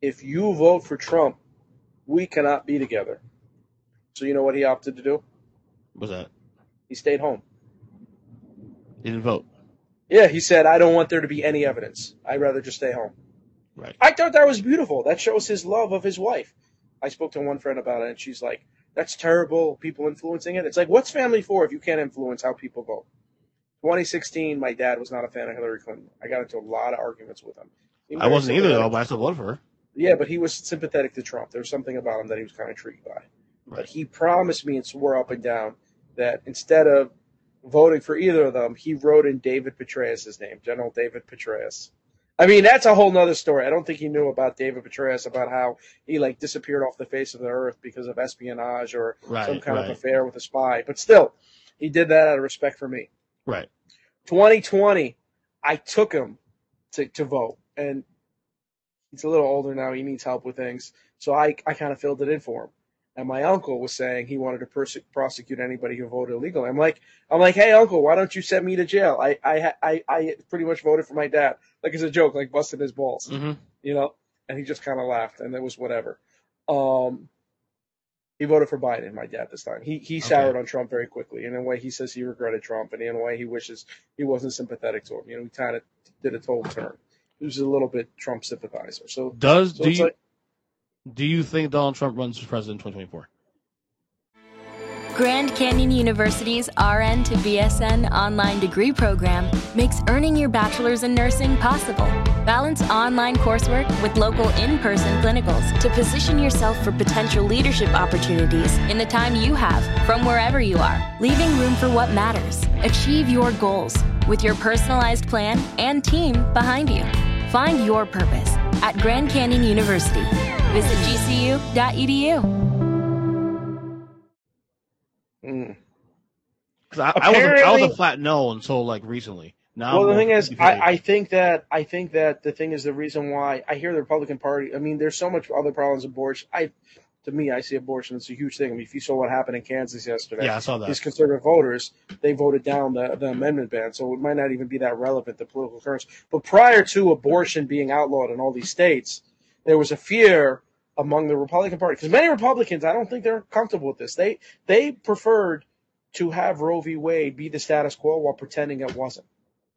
if you vote for Trump, we cannot be together." So you know what he opted to do? Was that? He stayed home. He didn't vote. Yeah, he said, "I don't want there to be any evidence. I'd rather just stay home." Right. I thought that was beautiful. That shows his love of his wife. I spoke to one friend about it, and she's like, "That's terrible. People influencing it." It's like, what's family for if you can't influence how people vote? 2016, my dad was not a fan of Hillary Clinton. I got into a lot of arguments with him. I wasn't either though, but I still voted for her. Yeah, but he was sympathetic to Trump. There was something about him that he was kind of intrigued by. But he promised me and swore up and down that instead of voting for either of them, he wrote in David Petraeus' name, General David Petraeus. I mean, that's a whole nother story. I don't think he knew about David Petraeus, about how he like disappeared off the face of the earth because of espionage or Right, some kind right. of affair with a spy. But still, he did that out of respect for me. Right. 2020, I took him to, to vote. And he's a little older now. He needs help with things. So I, I kind of filled it in for him. And my uncle was saying he wanted to perse- prosecute anybody who voted illegally. I'm like, I'm like, hey uncle, why don't you send me to jail? I, I, I, I pretty much voted for my dad, like as a joke, like busting his balls, hmm you know. And he just kind of laughed, and it was whatever. Um, he voted for Biden, my dad this time. He he soured on Trump very quickly. And in a way, he says he regretted Trump, and in a way, he wishes he wasn't sympathetic to him. You know, he kind of did a total turn. He was a little bit Trump sympathizer. So Does So do you like- do you think Donald Trump runs for president in 2024? Grand Canyon University's RN to BSN online degree program makes earning your bachelor's in nursing possible. Balance online coursework with local in person clinicals to position yourself for potential leadership opportunities in the time you have from wherever you are, leaving room for what matters. Achieve your goals with your personalized plan and team behind you. Find your purpose at Grand Canyon University. Visit gcu.edu. mm. 'Cause I, I was a, I was a flat no until like recently. Now well, the thing is, I, I think that I think that the thing is the reason why I hear the Republican Party. I mean, there's so much other problems with abortion. I to me, I see abortion as a huge thing. I mean, if you saw what happened in Kansas yesterday, Yeah, I saw that. These conservative voters, they voted down the, the amendment ban, so it might not even be that relevant, the political currents. But prior to abortion being outlawed in all these states, there was a fear among the Republican Party because many Republicans, I don't think they're comfortable with this. They they preferred to have Roe v. Wade be the status quo while pretending it wasn't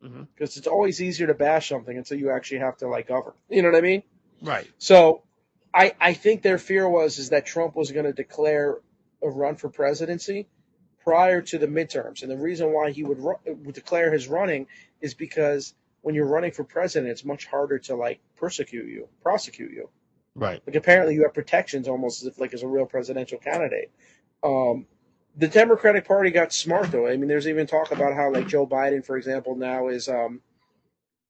Because it's always easier to bash something until you actually have to like govern. You know what I mean? Right. So I I think their fear was is that Trump was going to declare a run for presidency prior to the midterms, and the reason why he would, would declare his running is because when you're running for president, it's much harder to like persecute you, prosecute you. Right. Like apparently you have protections almost as if like as a real presidential candidate. Um, the Democratic Party got smart though. I mean, there's even talk about how like Joe Biden, for example, now is um,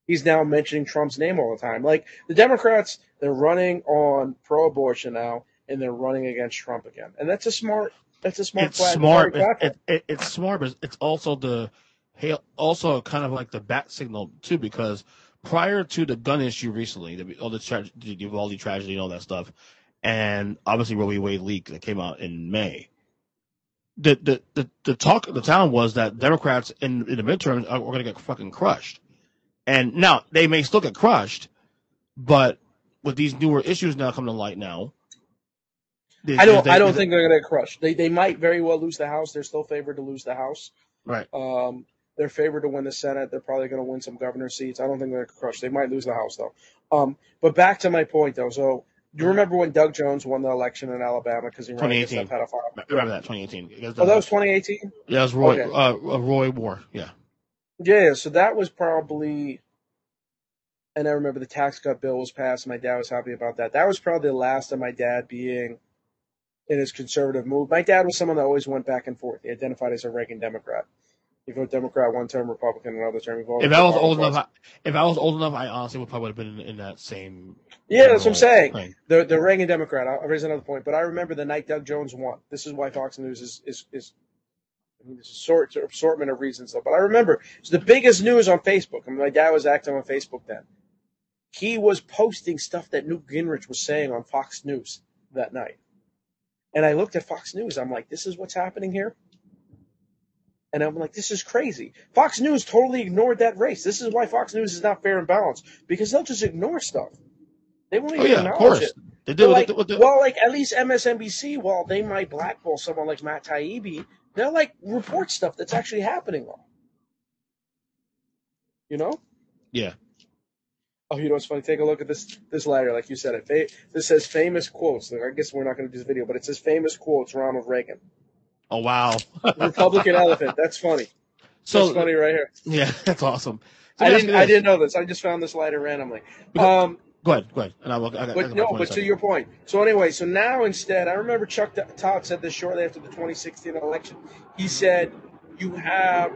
he's now mentioning Trump's name all the time. Like the Democrats, they're running on pro-abortion now, and they're running against Trump again, and that's a smart. That's a smart. it's smart. It, it, it, it's smart, but it's also the hey, also kind of like the bat signal too, because prior to the gun issue recently, the, all the tra- the Uvalde tragedy and all that stuff, and obviously Roe v. Wade leak that came out in May. The, the, the, the talk of the town was that Democrats in, in the midterms are, going to get fucking crushed. And now they may still get crushed, but with these newer issues now coming to light now, I don't. they- I don't they- think they're going to get crushed. They they might very well lose the House. They're still favored to lose the House. right. Um, they're favored to win the Senate. They're probably going to win some governor seats. I don't think they're going to crush. They might lose the House though. Um, but back to my point though. So you remember when Doug Jones won the election in Alabama because he ran against that 2018. pedophile? Remember that 2018? Against Oh, that was 2018. Yeah, it was Roy. Okay. Uh, Roy Moore. Yeah. Yeah, yeah, so that was probably, and I remember the tax cut bill was passed. My dad was happy about that. That was probably the last of my dad being in his conservative move. My dad was someone that always went back and forth. He identified as a Reagan Democrat. He voted Democrat one term, Republican another term. If I was old enough, I, if I was old enough, I honestly would probably would have been in, in that same. Yeah, that's what I'm saying. thing. The the Reagan Democrat. I'll, I'll raise another point, but I remember the night Doug Jones won. This is why Fox News is is is. I mean, there's a sort assortment of reasons though, but I remember it's the biggest news on Facebook. I mean, my dad was active on Facebook then. He was posting stuff that Newt Gingrich was saying on Fox News that night, and I looked at Fox News. I'm like, this is what's happening here. And I'm like, this is crazy. Fox News totally ignored that race. This is why Fox News is not fair and balanced because they'll just ignore stuff. They won't Oh even yeah, of acknowledge course. it. They did. like, With the, with the, well, like at least MSNBC, while they might blackball someone like Matt Taibbi, they'll like report stuff that's actually happening. Though, you know. yeah. Oh, you know what's funny? Take a look at this this letter, like you said it. This says famous quotes. Like, I guess we're not going to do this video, but it says famous quotes. Ronald Reagan, Oh wow. Republican elephant. That's funny. So that's funny right here. yeah, <laughs> that's awesome. So I let me ask didn't. I didn't know this. I just found this letter randomly. Um, Go ahead. Go ahead. And I will. I got, But no, but to your point. So anyway, so now instead, I remember Chuck Todd said this shortly after the 2016 election. He said, "You have."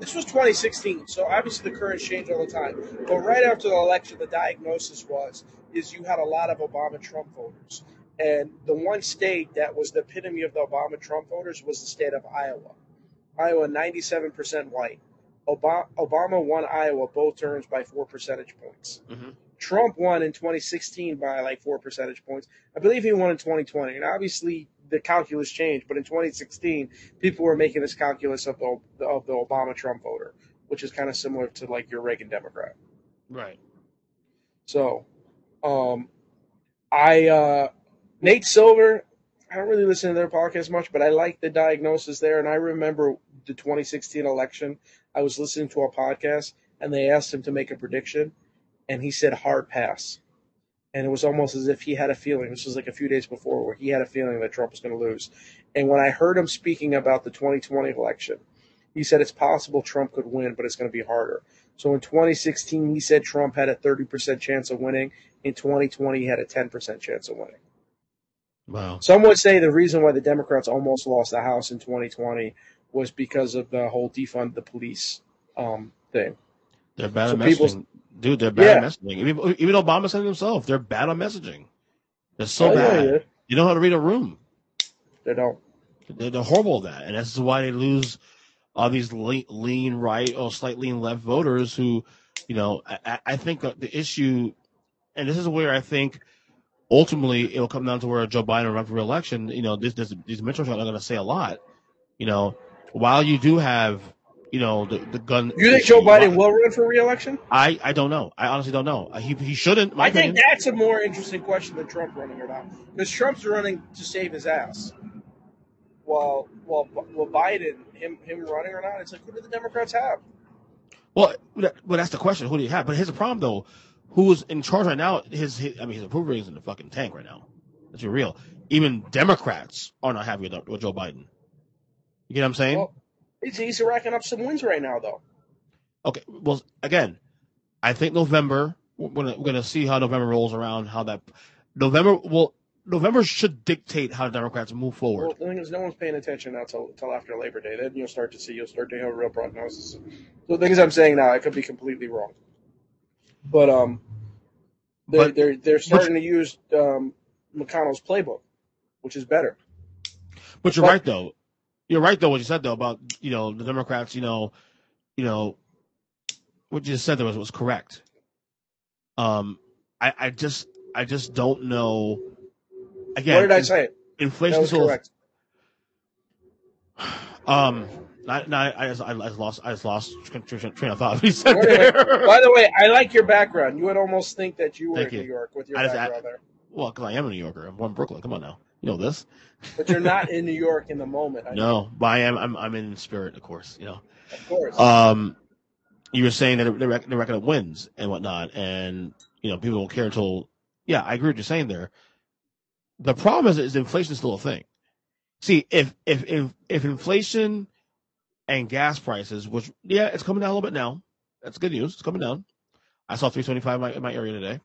This was 2016, so obviously the currents change all the time. But right after the election, the diagnosis was is you had a lot of Obama Trump voters, and the one state that was the epitome of the Obama Trump voters was the state of Iowa. Iowa, 97% white. Obama, Obama won Iowa both terms by four percentage points. Mhm. Trump won in 2016 by like four percentage points. I believe he won in 2020, and obviously the calculus changed. But in 2016, people were making this calculus of the of the Obama Trump voter, which is kind of similar to like your Reagan Democrat. Right. So, um, I uh, Nate Silver. I don't really listen to their podcast much, but I like the diagnosis there. And I remember the 2016 election. I was listening to a podcast, and they asked him to make a prediction, and he said hard pass. And it was almost as if he had a feeling. This was like a few days before, where he had a feeling that Trump was going to lose. And when I heard him speaking about the 2020 election, he said it's possible Trump could win, but it's going to be harder. So in 2016, he said Trump had a 30% chance of winning. In 2020, he had a 10% chance of winning. Wow. Some would say the reason why the Democrats almost lost the House in 2020 was because of the whole defund the police um, thing. They're bad So at messaging, dude. They're bad Yeah. at messaging. Even, even Obama said it himself, they're bad on messaging. They're so Oh, yeah, bad. yeah. You know how to read a room. They don't. They're, they're horrible at that, and this is why they lose all these lean, lean right or slightly lean left voters who, you know, I- I think the issue, and this is where I think ultimately it will come down to where Joe Biden will run for reelection. You know, this, this, these midterms are not going to say a lot. You know, while you do have, you know, the, the gun. You think Joe Biden will run for reelection? I, I don't know. I honestly don't know. He, he shouldn't. I think that's a more interesting question than Trump running or not, because Trump's running to save his ass. While while while Biden him him running or not, it's like who do the Democrats have? Well, that, well, that's the question. Who do you have? But here's the problem, though. Who's in charge right now? His, his I mean, his approval rating's in the fucking tank right now. Let's be real. Even Democrats are not happy with, with Joe Biden. You get what I'm saying? Well, he's, he's racking up some wins right now, though. Okay. Well, again, I think November. We're gonna, we're gonna see how November rolls around. How that November. Well, November should dictate how Democrats move forward. Well, the thing is, no one's paying attention now till, till after Labor Day. Then you'll start to see, you'll start to have a real prognosis. So the things I'm saying now, I could be completely wrong. But um, they're But- they're they're starting to use um, McConnell's playbook, which is better. But you're But- right though. You're right though. What you said though about you know the Democrats. You know, you know, what you just said there was was correct. Um, I I just I just don't know. Again, what did I in- say? Inflation That was correct. <sighs> Um, I, no, I, I, just, I just lost I just lost train, of thought. <laughs> He said Wait a minute. By the way, I like your background. You would almost think that you were Thank in you. New York with your I just- background there, Well, because I am a New Yorker. I'm born in Brooklyn. Come on now, you know this. but you're not in <laughs> New York in the moment. I No, but I am. I'm, I'm in spirit, of course. You know. of course. Um, you were saying that the record, they're reckoning wins and whatnot, and you know people don't care until. Yeah, I agree with you're saying there. The problem is, is inflation is still a thing. See, if if if if inflation and gas prices, which yeah, it's coming down a little bit now. That's good news. It's coming down. I saw 325 in my, in my area today.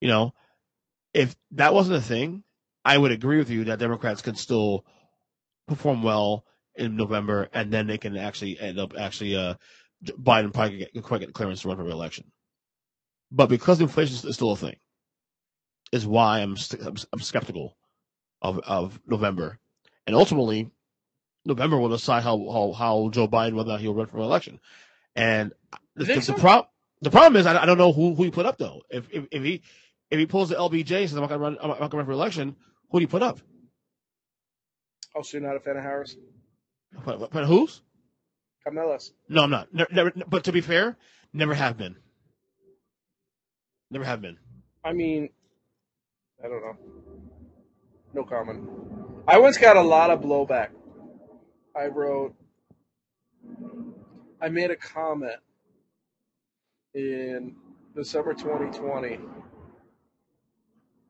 You know, if that wasn't a thing, I would agree with you that Democrats could still perform well in November, and then they can actually end up actually uh, Biden probably get, quite get clearance to run for reelection. But because inflation is still a thing, is why I'm I'm, I'm skeptical of of November, and ultimately, November will decide how how, how Joe Biden whether or not he'll run for election. And the, the, so? problem the problem is I, I don't know who who he put up though. If if, if he if he pulls the LBJ and says I'm not gonna run I'm not gonna run for election, who do you put up? oh, so you're not a fan of Harris? Put, put, put who's? Camelas. No, I'm not. Never, never, but to be fair, never have been. Never have been. I mean, I don't know. No comment. I once got a lot of blowback. I wrote, I made a comment in December 2020.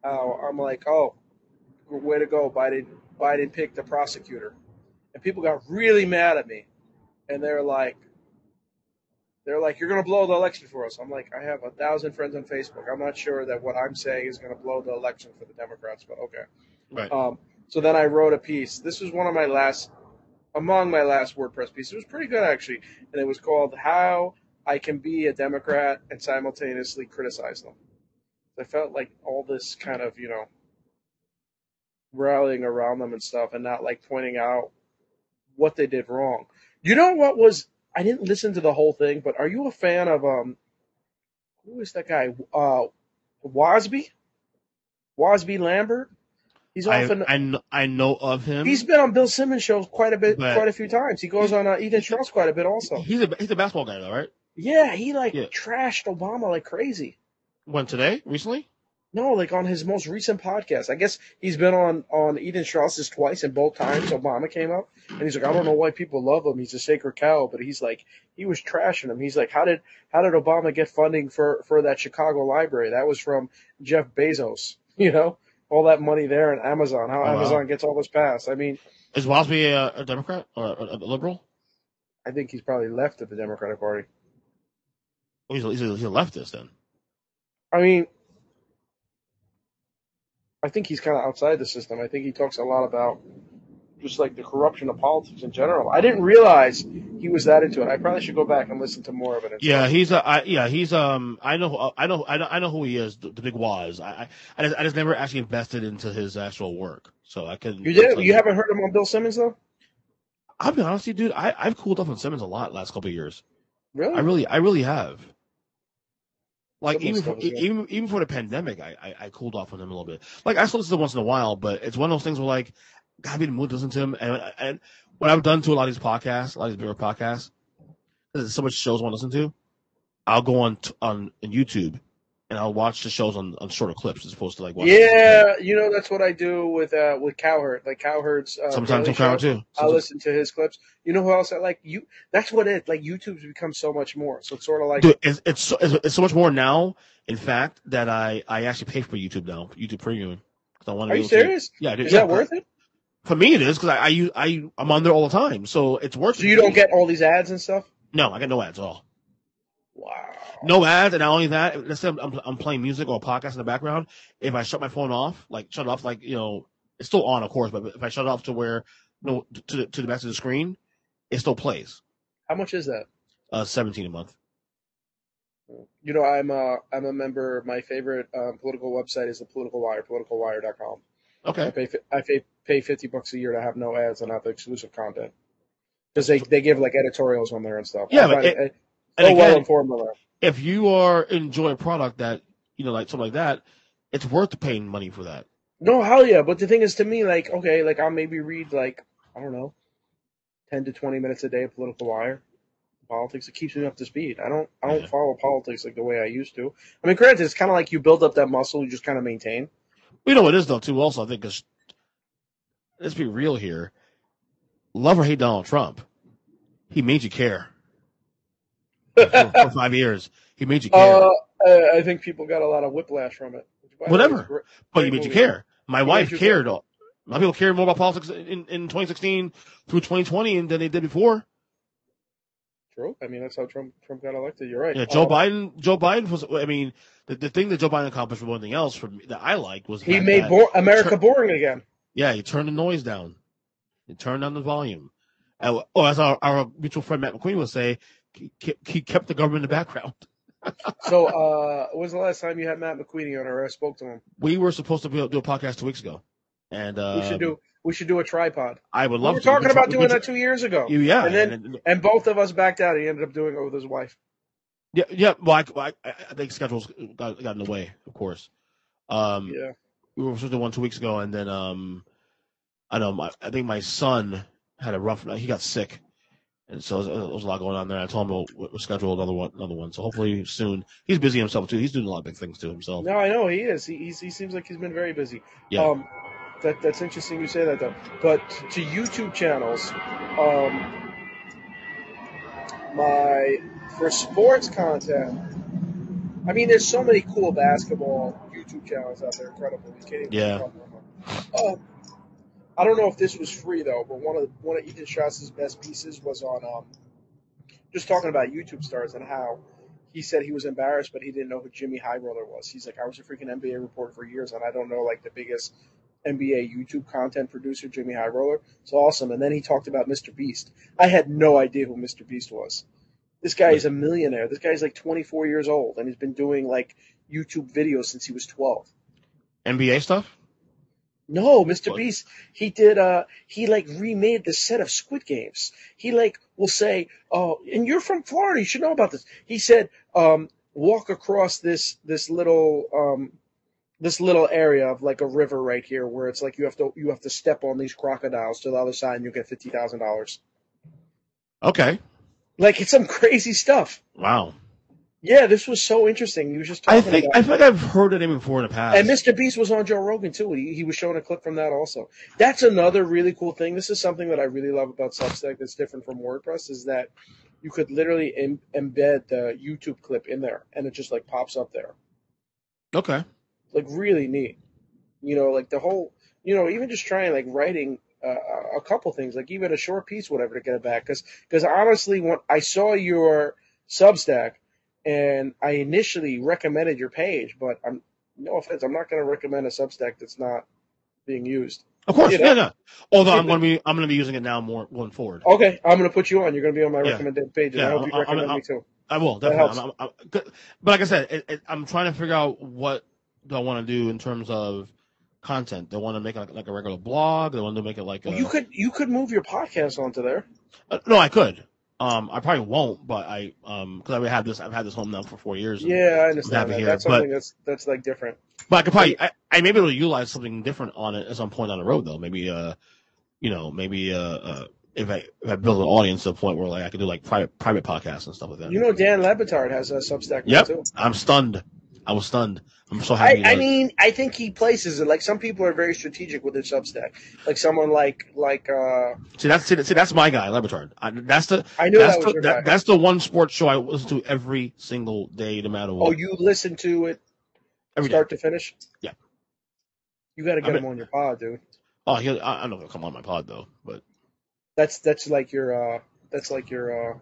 How I'm like, oh, way to go, Biden! Biden picked the prosecutor, and people got really mad at me, and they're like, they're like, you're going to blow the election for us. I'm like, I have a thousand friends on Facebook. I'm not sure that what I'm saying is going to blow the election for the Democrats, but okay. Right. Um, so then I wrote a piece. This was one of my last, among my last WordPress pieces. It was pretty good actually, and it was called "How I Can Be a Democrat and Simultaneously Criticize Them." I felt like all this kind of you know rallying around them and stuff, and not like pointing out what they did wrong. You know what was? I didn't listen to the whole thing, but are you a fan of um? Who is that guy? Uh, Wosny. Wosny Lambre. He's I, often I, kn- I know of him. He's been on Bill Simmons shows quite a bit, quite a few times. He goes on uh, Ethan Strauss quite a bit also. He's a he's a basketball guy though, right? Yeah, he like Yeah. trashed Obama like crazy. When today, recently? No, like on his most recent podcast. I guess he's been on on Ethan Strauss's twice, and both times Obama came up, and he's like, I don't know why people love him. He's a sacred cow, but he's like, he was trashing him. He's like, how did how did Obama get funding for for that Chicago library? That was from Jeff Bezos. <laughs> You know, all that money there in Amazon. How Oh, wow. Amazon gets all this passed. I mean, Is Wosny a, a Democrat or a, a liberal? I think he's probably left of the Democratic Party. Oh, he's a, he's, a, he's a leftist then. I mean, I think he's kind of outside the system. I think he talks a lot about just like the corruption of politics in general. I didn't realize he was that into it. I probably should go back and listen to more of it. Yeah, he's a I, yeah he's um I know I know I know I know who he is the, the big Waz. I, I just, I just never actually invested into his actual work, so I couldn't. You did? You haven't heard him on Bill Simmons though? I'll be honest with you, dude. I I've cooled off on Simmons a lot last couple of years. Really? I really I really have. Like Some even for, even even for the pandemic, I, I I cooled off on him a little bit. Like I still listen once in a while, but it's one of those things where like gotta be the mood to listen to them. And and what I've done to a lot of these podcasts, a lot of these bigger podcasts, there's so much shows I want to listen to. I'll go on t- on, on YouTube and I'll watch the shows on, on shorter clips as opposed to like watching Yeah, you know that's what I do with uh with Cowherd. Like Cowherd's uh, Sometimes on Cowherd, too. I listen to his clips. You know who else I like? You. That's what it like. YouTube's become so much more. So it's sort of like Dude, it's, it's, so, it's, it's so much more now. In fact, that I, I actually pay for YouTube now, YouTube Premium. I want to. Are you serious? Yeah, I do. Is yeah, that worth it? For me, it is because I, I I I'm on there all the time, so it's worth. So you don't get all these ads and stuff? No, I get no ads at all. Wow. No ads, and not only that, let's say I'm, I'm, I'm playing music or a podcast in the background. If I shut my phone off, like shut it off, like you know, it's still on, of course, but if I shut it off to where no to the, to the back of the screen, it still plays. How much is that? Uh, seventeen a month. You know, I'm uh I'm a member. My favorite um, political website is the Political Wire, politicalwire.com. Okay. I pay I pay pay fifty bucks a year to have no ads and have the exclusive content because they they give like editorials on there and stuff. Yeah, but it- it, and so well again- informed on there. If you are enjoying a product that you know, like something like that, it's worth paying money for that. No, hell yeah. But the thing is, to me, like, okay, like I'll maybe read like I don't know, ten to twenty minutes a day of Political Wire, politics. It keeps me up to speed. I don't I don't Yeah. follow politics like the way I used to. I mean, granted, it's kind of like you build up that muscle, you just kind of maintain. You know what it is though too. Also, I think because let's be real here. Love or hate Donald Trump, he made you care. <laughs> for, for five years, he made you care. Uh, I think people got a lot of whiplash from it. way, Whatever, great- but great he made you care. My He wife cared. care. A lot of people cared more about politics in, in 2016 through 2020 than they did before. True. I mean, that's how Trump Trump got elected. You're right. Yeah, Joe Um, Biden. Joe Biden was. I mean, the, the thing that Joe Biden accomplished more than anything else for me, that I liked was He made bo- America tur- boring again. Yeah, he turned the noise down. He turned down the volume. And, or as our, our mutual friend Matt McQueen would say, he, he kept the government in the background. <laughs> So, uh, when was the last time you had Matt McQueen on or I spoke to him? We were supposed to be, do a podcast two weeks ago, and uh, we should do we should do a tripod. I would We love were to. Talking try- about we doing that two years ago. Yeah, and then and- and both of us backed out. He ended up doing it with his wife. Yeah, yeah. Well, I, I, I think schedules got, got in the way, of course. Um, Yeah. we were supposed to one two weeks ago, and then um, I know my, I think my son had a rough. Night. He got sick, and so there was a lot going on there. I told him we'll, we'll schedule another one, another one. So hopefully soon. He's busy himself too. He's doing a lot of big things to himself. No, I know he is. He he's, he seems like he's been very busy. Yeah. Um, that that's interesting you say that though. But to YouTube channels, um, my for sports content. I mean, there's so many cool basketball YouTube channels out there. Incredible. You can't even Yeah. Oh, up with them. I don't know if this was free though, but one of one of Ethan Strauss's best pieces was on um, just talking about YouTube stars and how he said he was embarrassed, but he didn't know who Jimmy High Roller was. He's like, I was a freaking NBA reporter for years, and I don't know like the biggest NBA YouTube content producer, Jimmy High Roller. It's awesome. And then he talked about Mr. Beast. I had no idea who Mr. Beast was. This guy is a millionaire. This guy's like 24 years old, and he's been doing like YouTube videos since he was 12. NBA stuff. No, Mr. Beast, he did uh he like remade the set of Squid Games. He like will say, "Oh, and you're from Florida, you should know about this." He said, um walk across this this little um this little area of like a river right here where it's like you have to you have to step on these crocodiles to the other side and you get $50,000. Okay. Like it's some crazy stuff. Wow. Yeah, this was so interesting. He was just I talking think about I think I've heard of him before in the past. And Mr. Beast was on Joe Rogan too. He, he was showing a clip from that also. That's another really cool thing. This is something that I really love about Substack that's different from WordPress is that you could literally Im- embed the YouTube clip in there and it just like pops up there. Okay. Like really neat. You know, like the whole, you know, even just trying like writing uh, a couple things, like even a short piece, whatever, to get it back. Because because honestly, when I saw your Substack and I initially recommended your page, but I'm no offense, I'm not going to recommend a Substack that's not being used. Of course, You know? yeah, yeah. Although I'm <laughs> going to be, I'm going to be using it now more going forward. Okay, I'm going to put you on. You're going to be on my Yeah. recommended page, and Yeah, I hope you I'm- recommend I'm- me too. I will definitely. I'm, I'm, I'm, but like I said, it, it, I'm trying to figure out what do I want to do in terms of content. They want to make it like, like a regular blog? They want to make it like a? Well, you could you could move your podcast onto there. Uh, no, I could. Um, I probably won't, but I um because I've had this I've had this home now for four years. Yeah, I understand that. here, That's but- that's that's like different. But I could probably, I, I may be able to utilize something different on it at some point on the road, though. Maybe, uh, you know, maybe, uh, uh, if I if I build an audience to the point where like I could do like private private podcasts and stuff like that. You know, Dan Le Batard has a Substack Yep, too. I'm stunned. I was stunned. I'm so I, happy. he I mean, I think he places it like some people are very strategic with their Substack. Like someone like like uh see that's see, see that's my guy, Le Batard. I, that's the I knew that's that the, that, that's the one sports show I listen to every single day, no matter what. oh, you listen to it Every start to finish. Yeah. You got to get I him on your pod, dude. Oh, he, I, I don't know he'll come on my pod though, but That's that's like your uh that's like your uh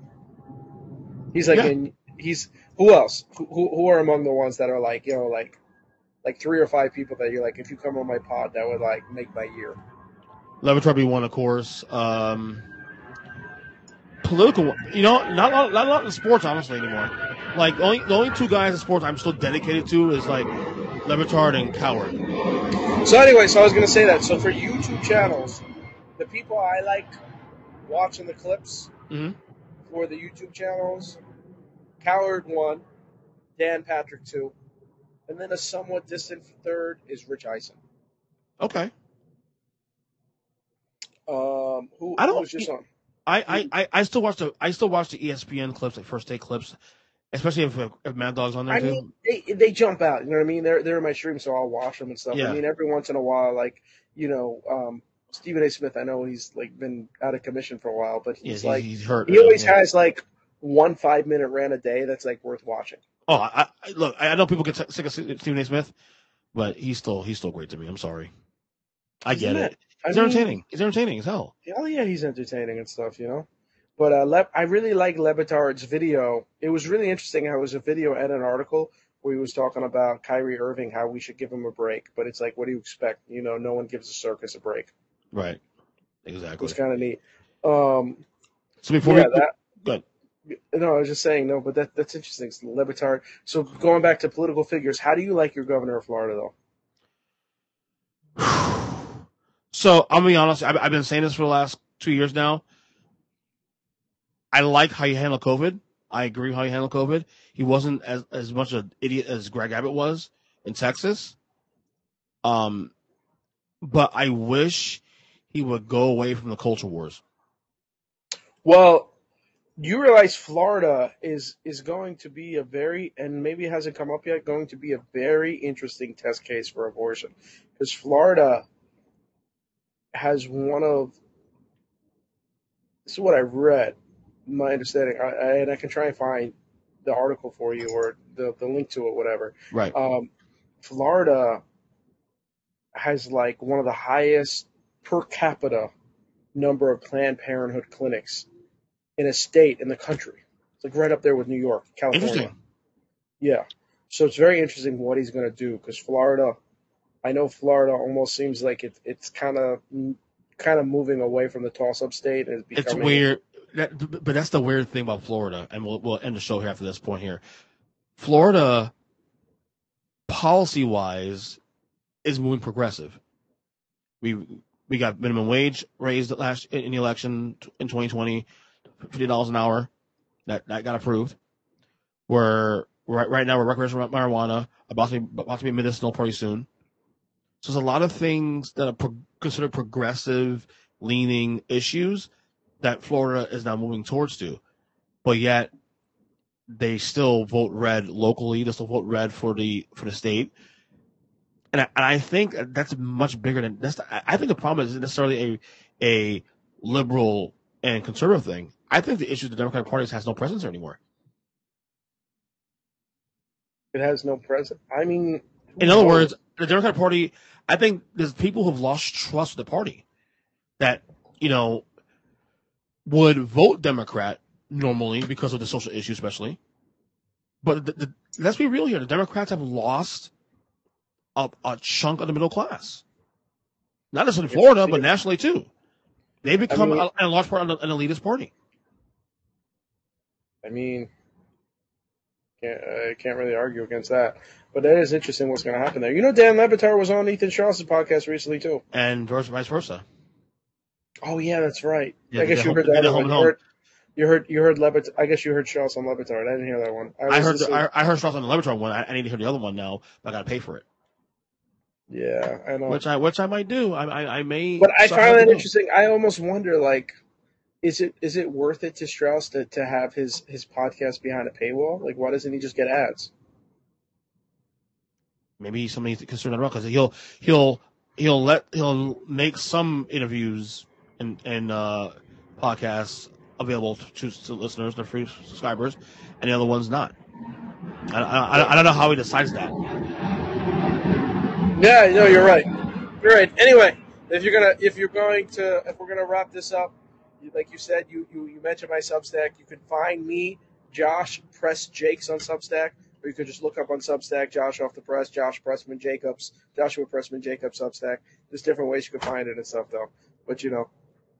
he's like Yeah. in he's who else who who who are among the ones that are like you know like like three or five people that you're like if you come on my pod that would like make my year. Le Batard be one, of course. Um, political, you know, not a lot, not a lot in sports, honestly, anymore. Like only the only two guys in sports I'm still dedicated to is like Le Batard and Cowherd. So anyway, so I was gonna say that. So for YouTube channels, the people I like watching the clips Mhm. for the YouTube channels, Cowherd one, Dan Patrick two, and then a somewhat distant third is Rich Eisen. Okay, Um, who I don't- who was just on? I, I, I, I still watch the I still watch the ESPN clips, like First Take clips, especially if, if Mad Dog's on there I too. mean, they they jump out. You know what I mean? They're they're in my stream, so I'll watch them and stuff. Yeah. I mean, every once in a while, like you know, um, Stephen A. Smith. I know he's like been out of commission for a while, but he's he- like he's hurt. he always Yeah. has like one five minute rant a day that's like worth watching. Oh, I, I look, I know people get sick of Stephen A. Smith, but he's still he's still great to me. I'm sorry, I Isn't get it? it. I He's mean- entertaining. He's entertaining as hell. Oh yeah, he's entertaining and stuff, you know. But uh, Le- I really like Le Batard's video. It was really interesting. how It was a video and an article where he was talking about Kyrie Irving, how we should give him a break. But it's like, what do you expect? You know, no one gives a circus a break. Right. Exactly. It's kind of neat. Um, So before yeah, we that, good. No, I was just saying no, but that that's interesting. It's. So going back to political figures, how do you like your governor of Florida though? <sighs> So I'm gonna be honest. I've, I've been saying this for the last two years now. I like how you handle COVID. I agree how you handle COVID. He wasn't as as much an idiot as Greg Abbott was in Texas. Um, but I wish he would go away from the culture wars. Well, you realize Florida is is going to be a very and maybe it hasn't come up yet going to be a very interesting test case for abortion because Florida has one of this is what I read my understanding I, I, and I can try and find the article for you or the, the link to it whatever Right. um, Florida has like one of the highest per capita number of Planned Parenthood clinics in a state in the country. It's like right up there with New York, California. Yeah. So it's very interesting what he's going to do because Florida, I know Florida almost seems like it, it's kind of kind of moving away from the toss-up state and it's It's weird, that, but that's the weird thing about Florida, and we'll we'll end the show here after this point here. Florida, policy wise, is moving progressive. We we got minimum wage raised last in the election in 2020, fifty dollars an hour. That that got approved. We're right right now we're recreational marijuana about to be about to be medicinal pretty soon. So there's a lot of things that are pro- considered progressive leaning issues that Florida is now moving towards to, but yet they still vote red locally. They still vote red for the for the state, and I, and I think that's much bigger than that's. I think the problem isn't necessarily a a liberal and conservative thing. I think the issue is the Democratic Party has no presence there anymore. It has no presence. I mean, In other words, the Democratic Party, I think there's people who've lost trust with the party that, you know, would vote Democrat normally because of the social issue, especially. But the, the, let's be real here. The Democrats have lost a, a chunk of the middle class. Not just in Florida, but nationally too. They become, mean- a, in large part, an, an elitist party. I mean, can't, I can't really argue against that. But that is interesting what's going to happen there. You know, Dan Le Batard was on Ethan Charles' podcast recently too. And vice vice versa. Oh yeah, that's right. Yeah, I guess you heard home- that. home one. You heard, You heard you heard Lebit. I guess you heard Strauss on Le Batard. I didn't hear that one. I, was heard the, I, I heard Strauss on the Le Batard one. I, I need to hear the other one now, but I got to pay for it. Yeah, I know. Which I which I might do. I I, I may. But I find that interesting. I almost wonder, like, is it is it worth it to Strauss to, to have his his podcast behind a paywall? Like, why doesn't he just get ads? maybe he's concerned that because he'll he'll he'll let he'll make some interviews and and uh, podcasts available to, to listeners, to free subscribers, and the other ones not. I, I, I don't know how he decides that. Yeah, no, you're right. You're right. Anyway, if you're gonna if you're going to if we're gonna wrap this up, like you said, you you, you mentioned my Substack. You can find me, Josh Press Jakes on Substack, or you could just look up on Substack, Josh off the press, Josh Pressman Jacobs, Joshua Pressman Jacobs Substack. There's different ways you can find it and stuff though. But you know,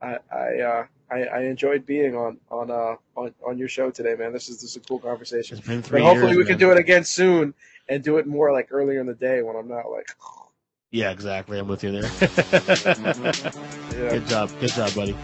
I I uh, I, I enjoyed being on on uh on, on your show today, man. This is this is a cool conversation. It's been But three hopefully years, we can do it again soon and do it more like earlier in the day when I'm not like <laughs> Yeah, exactly. I'm with you there. <laughs> Yeah. Good job. Good job, buddy.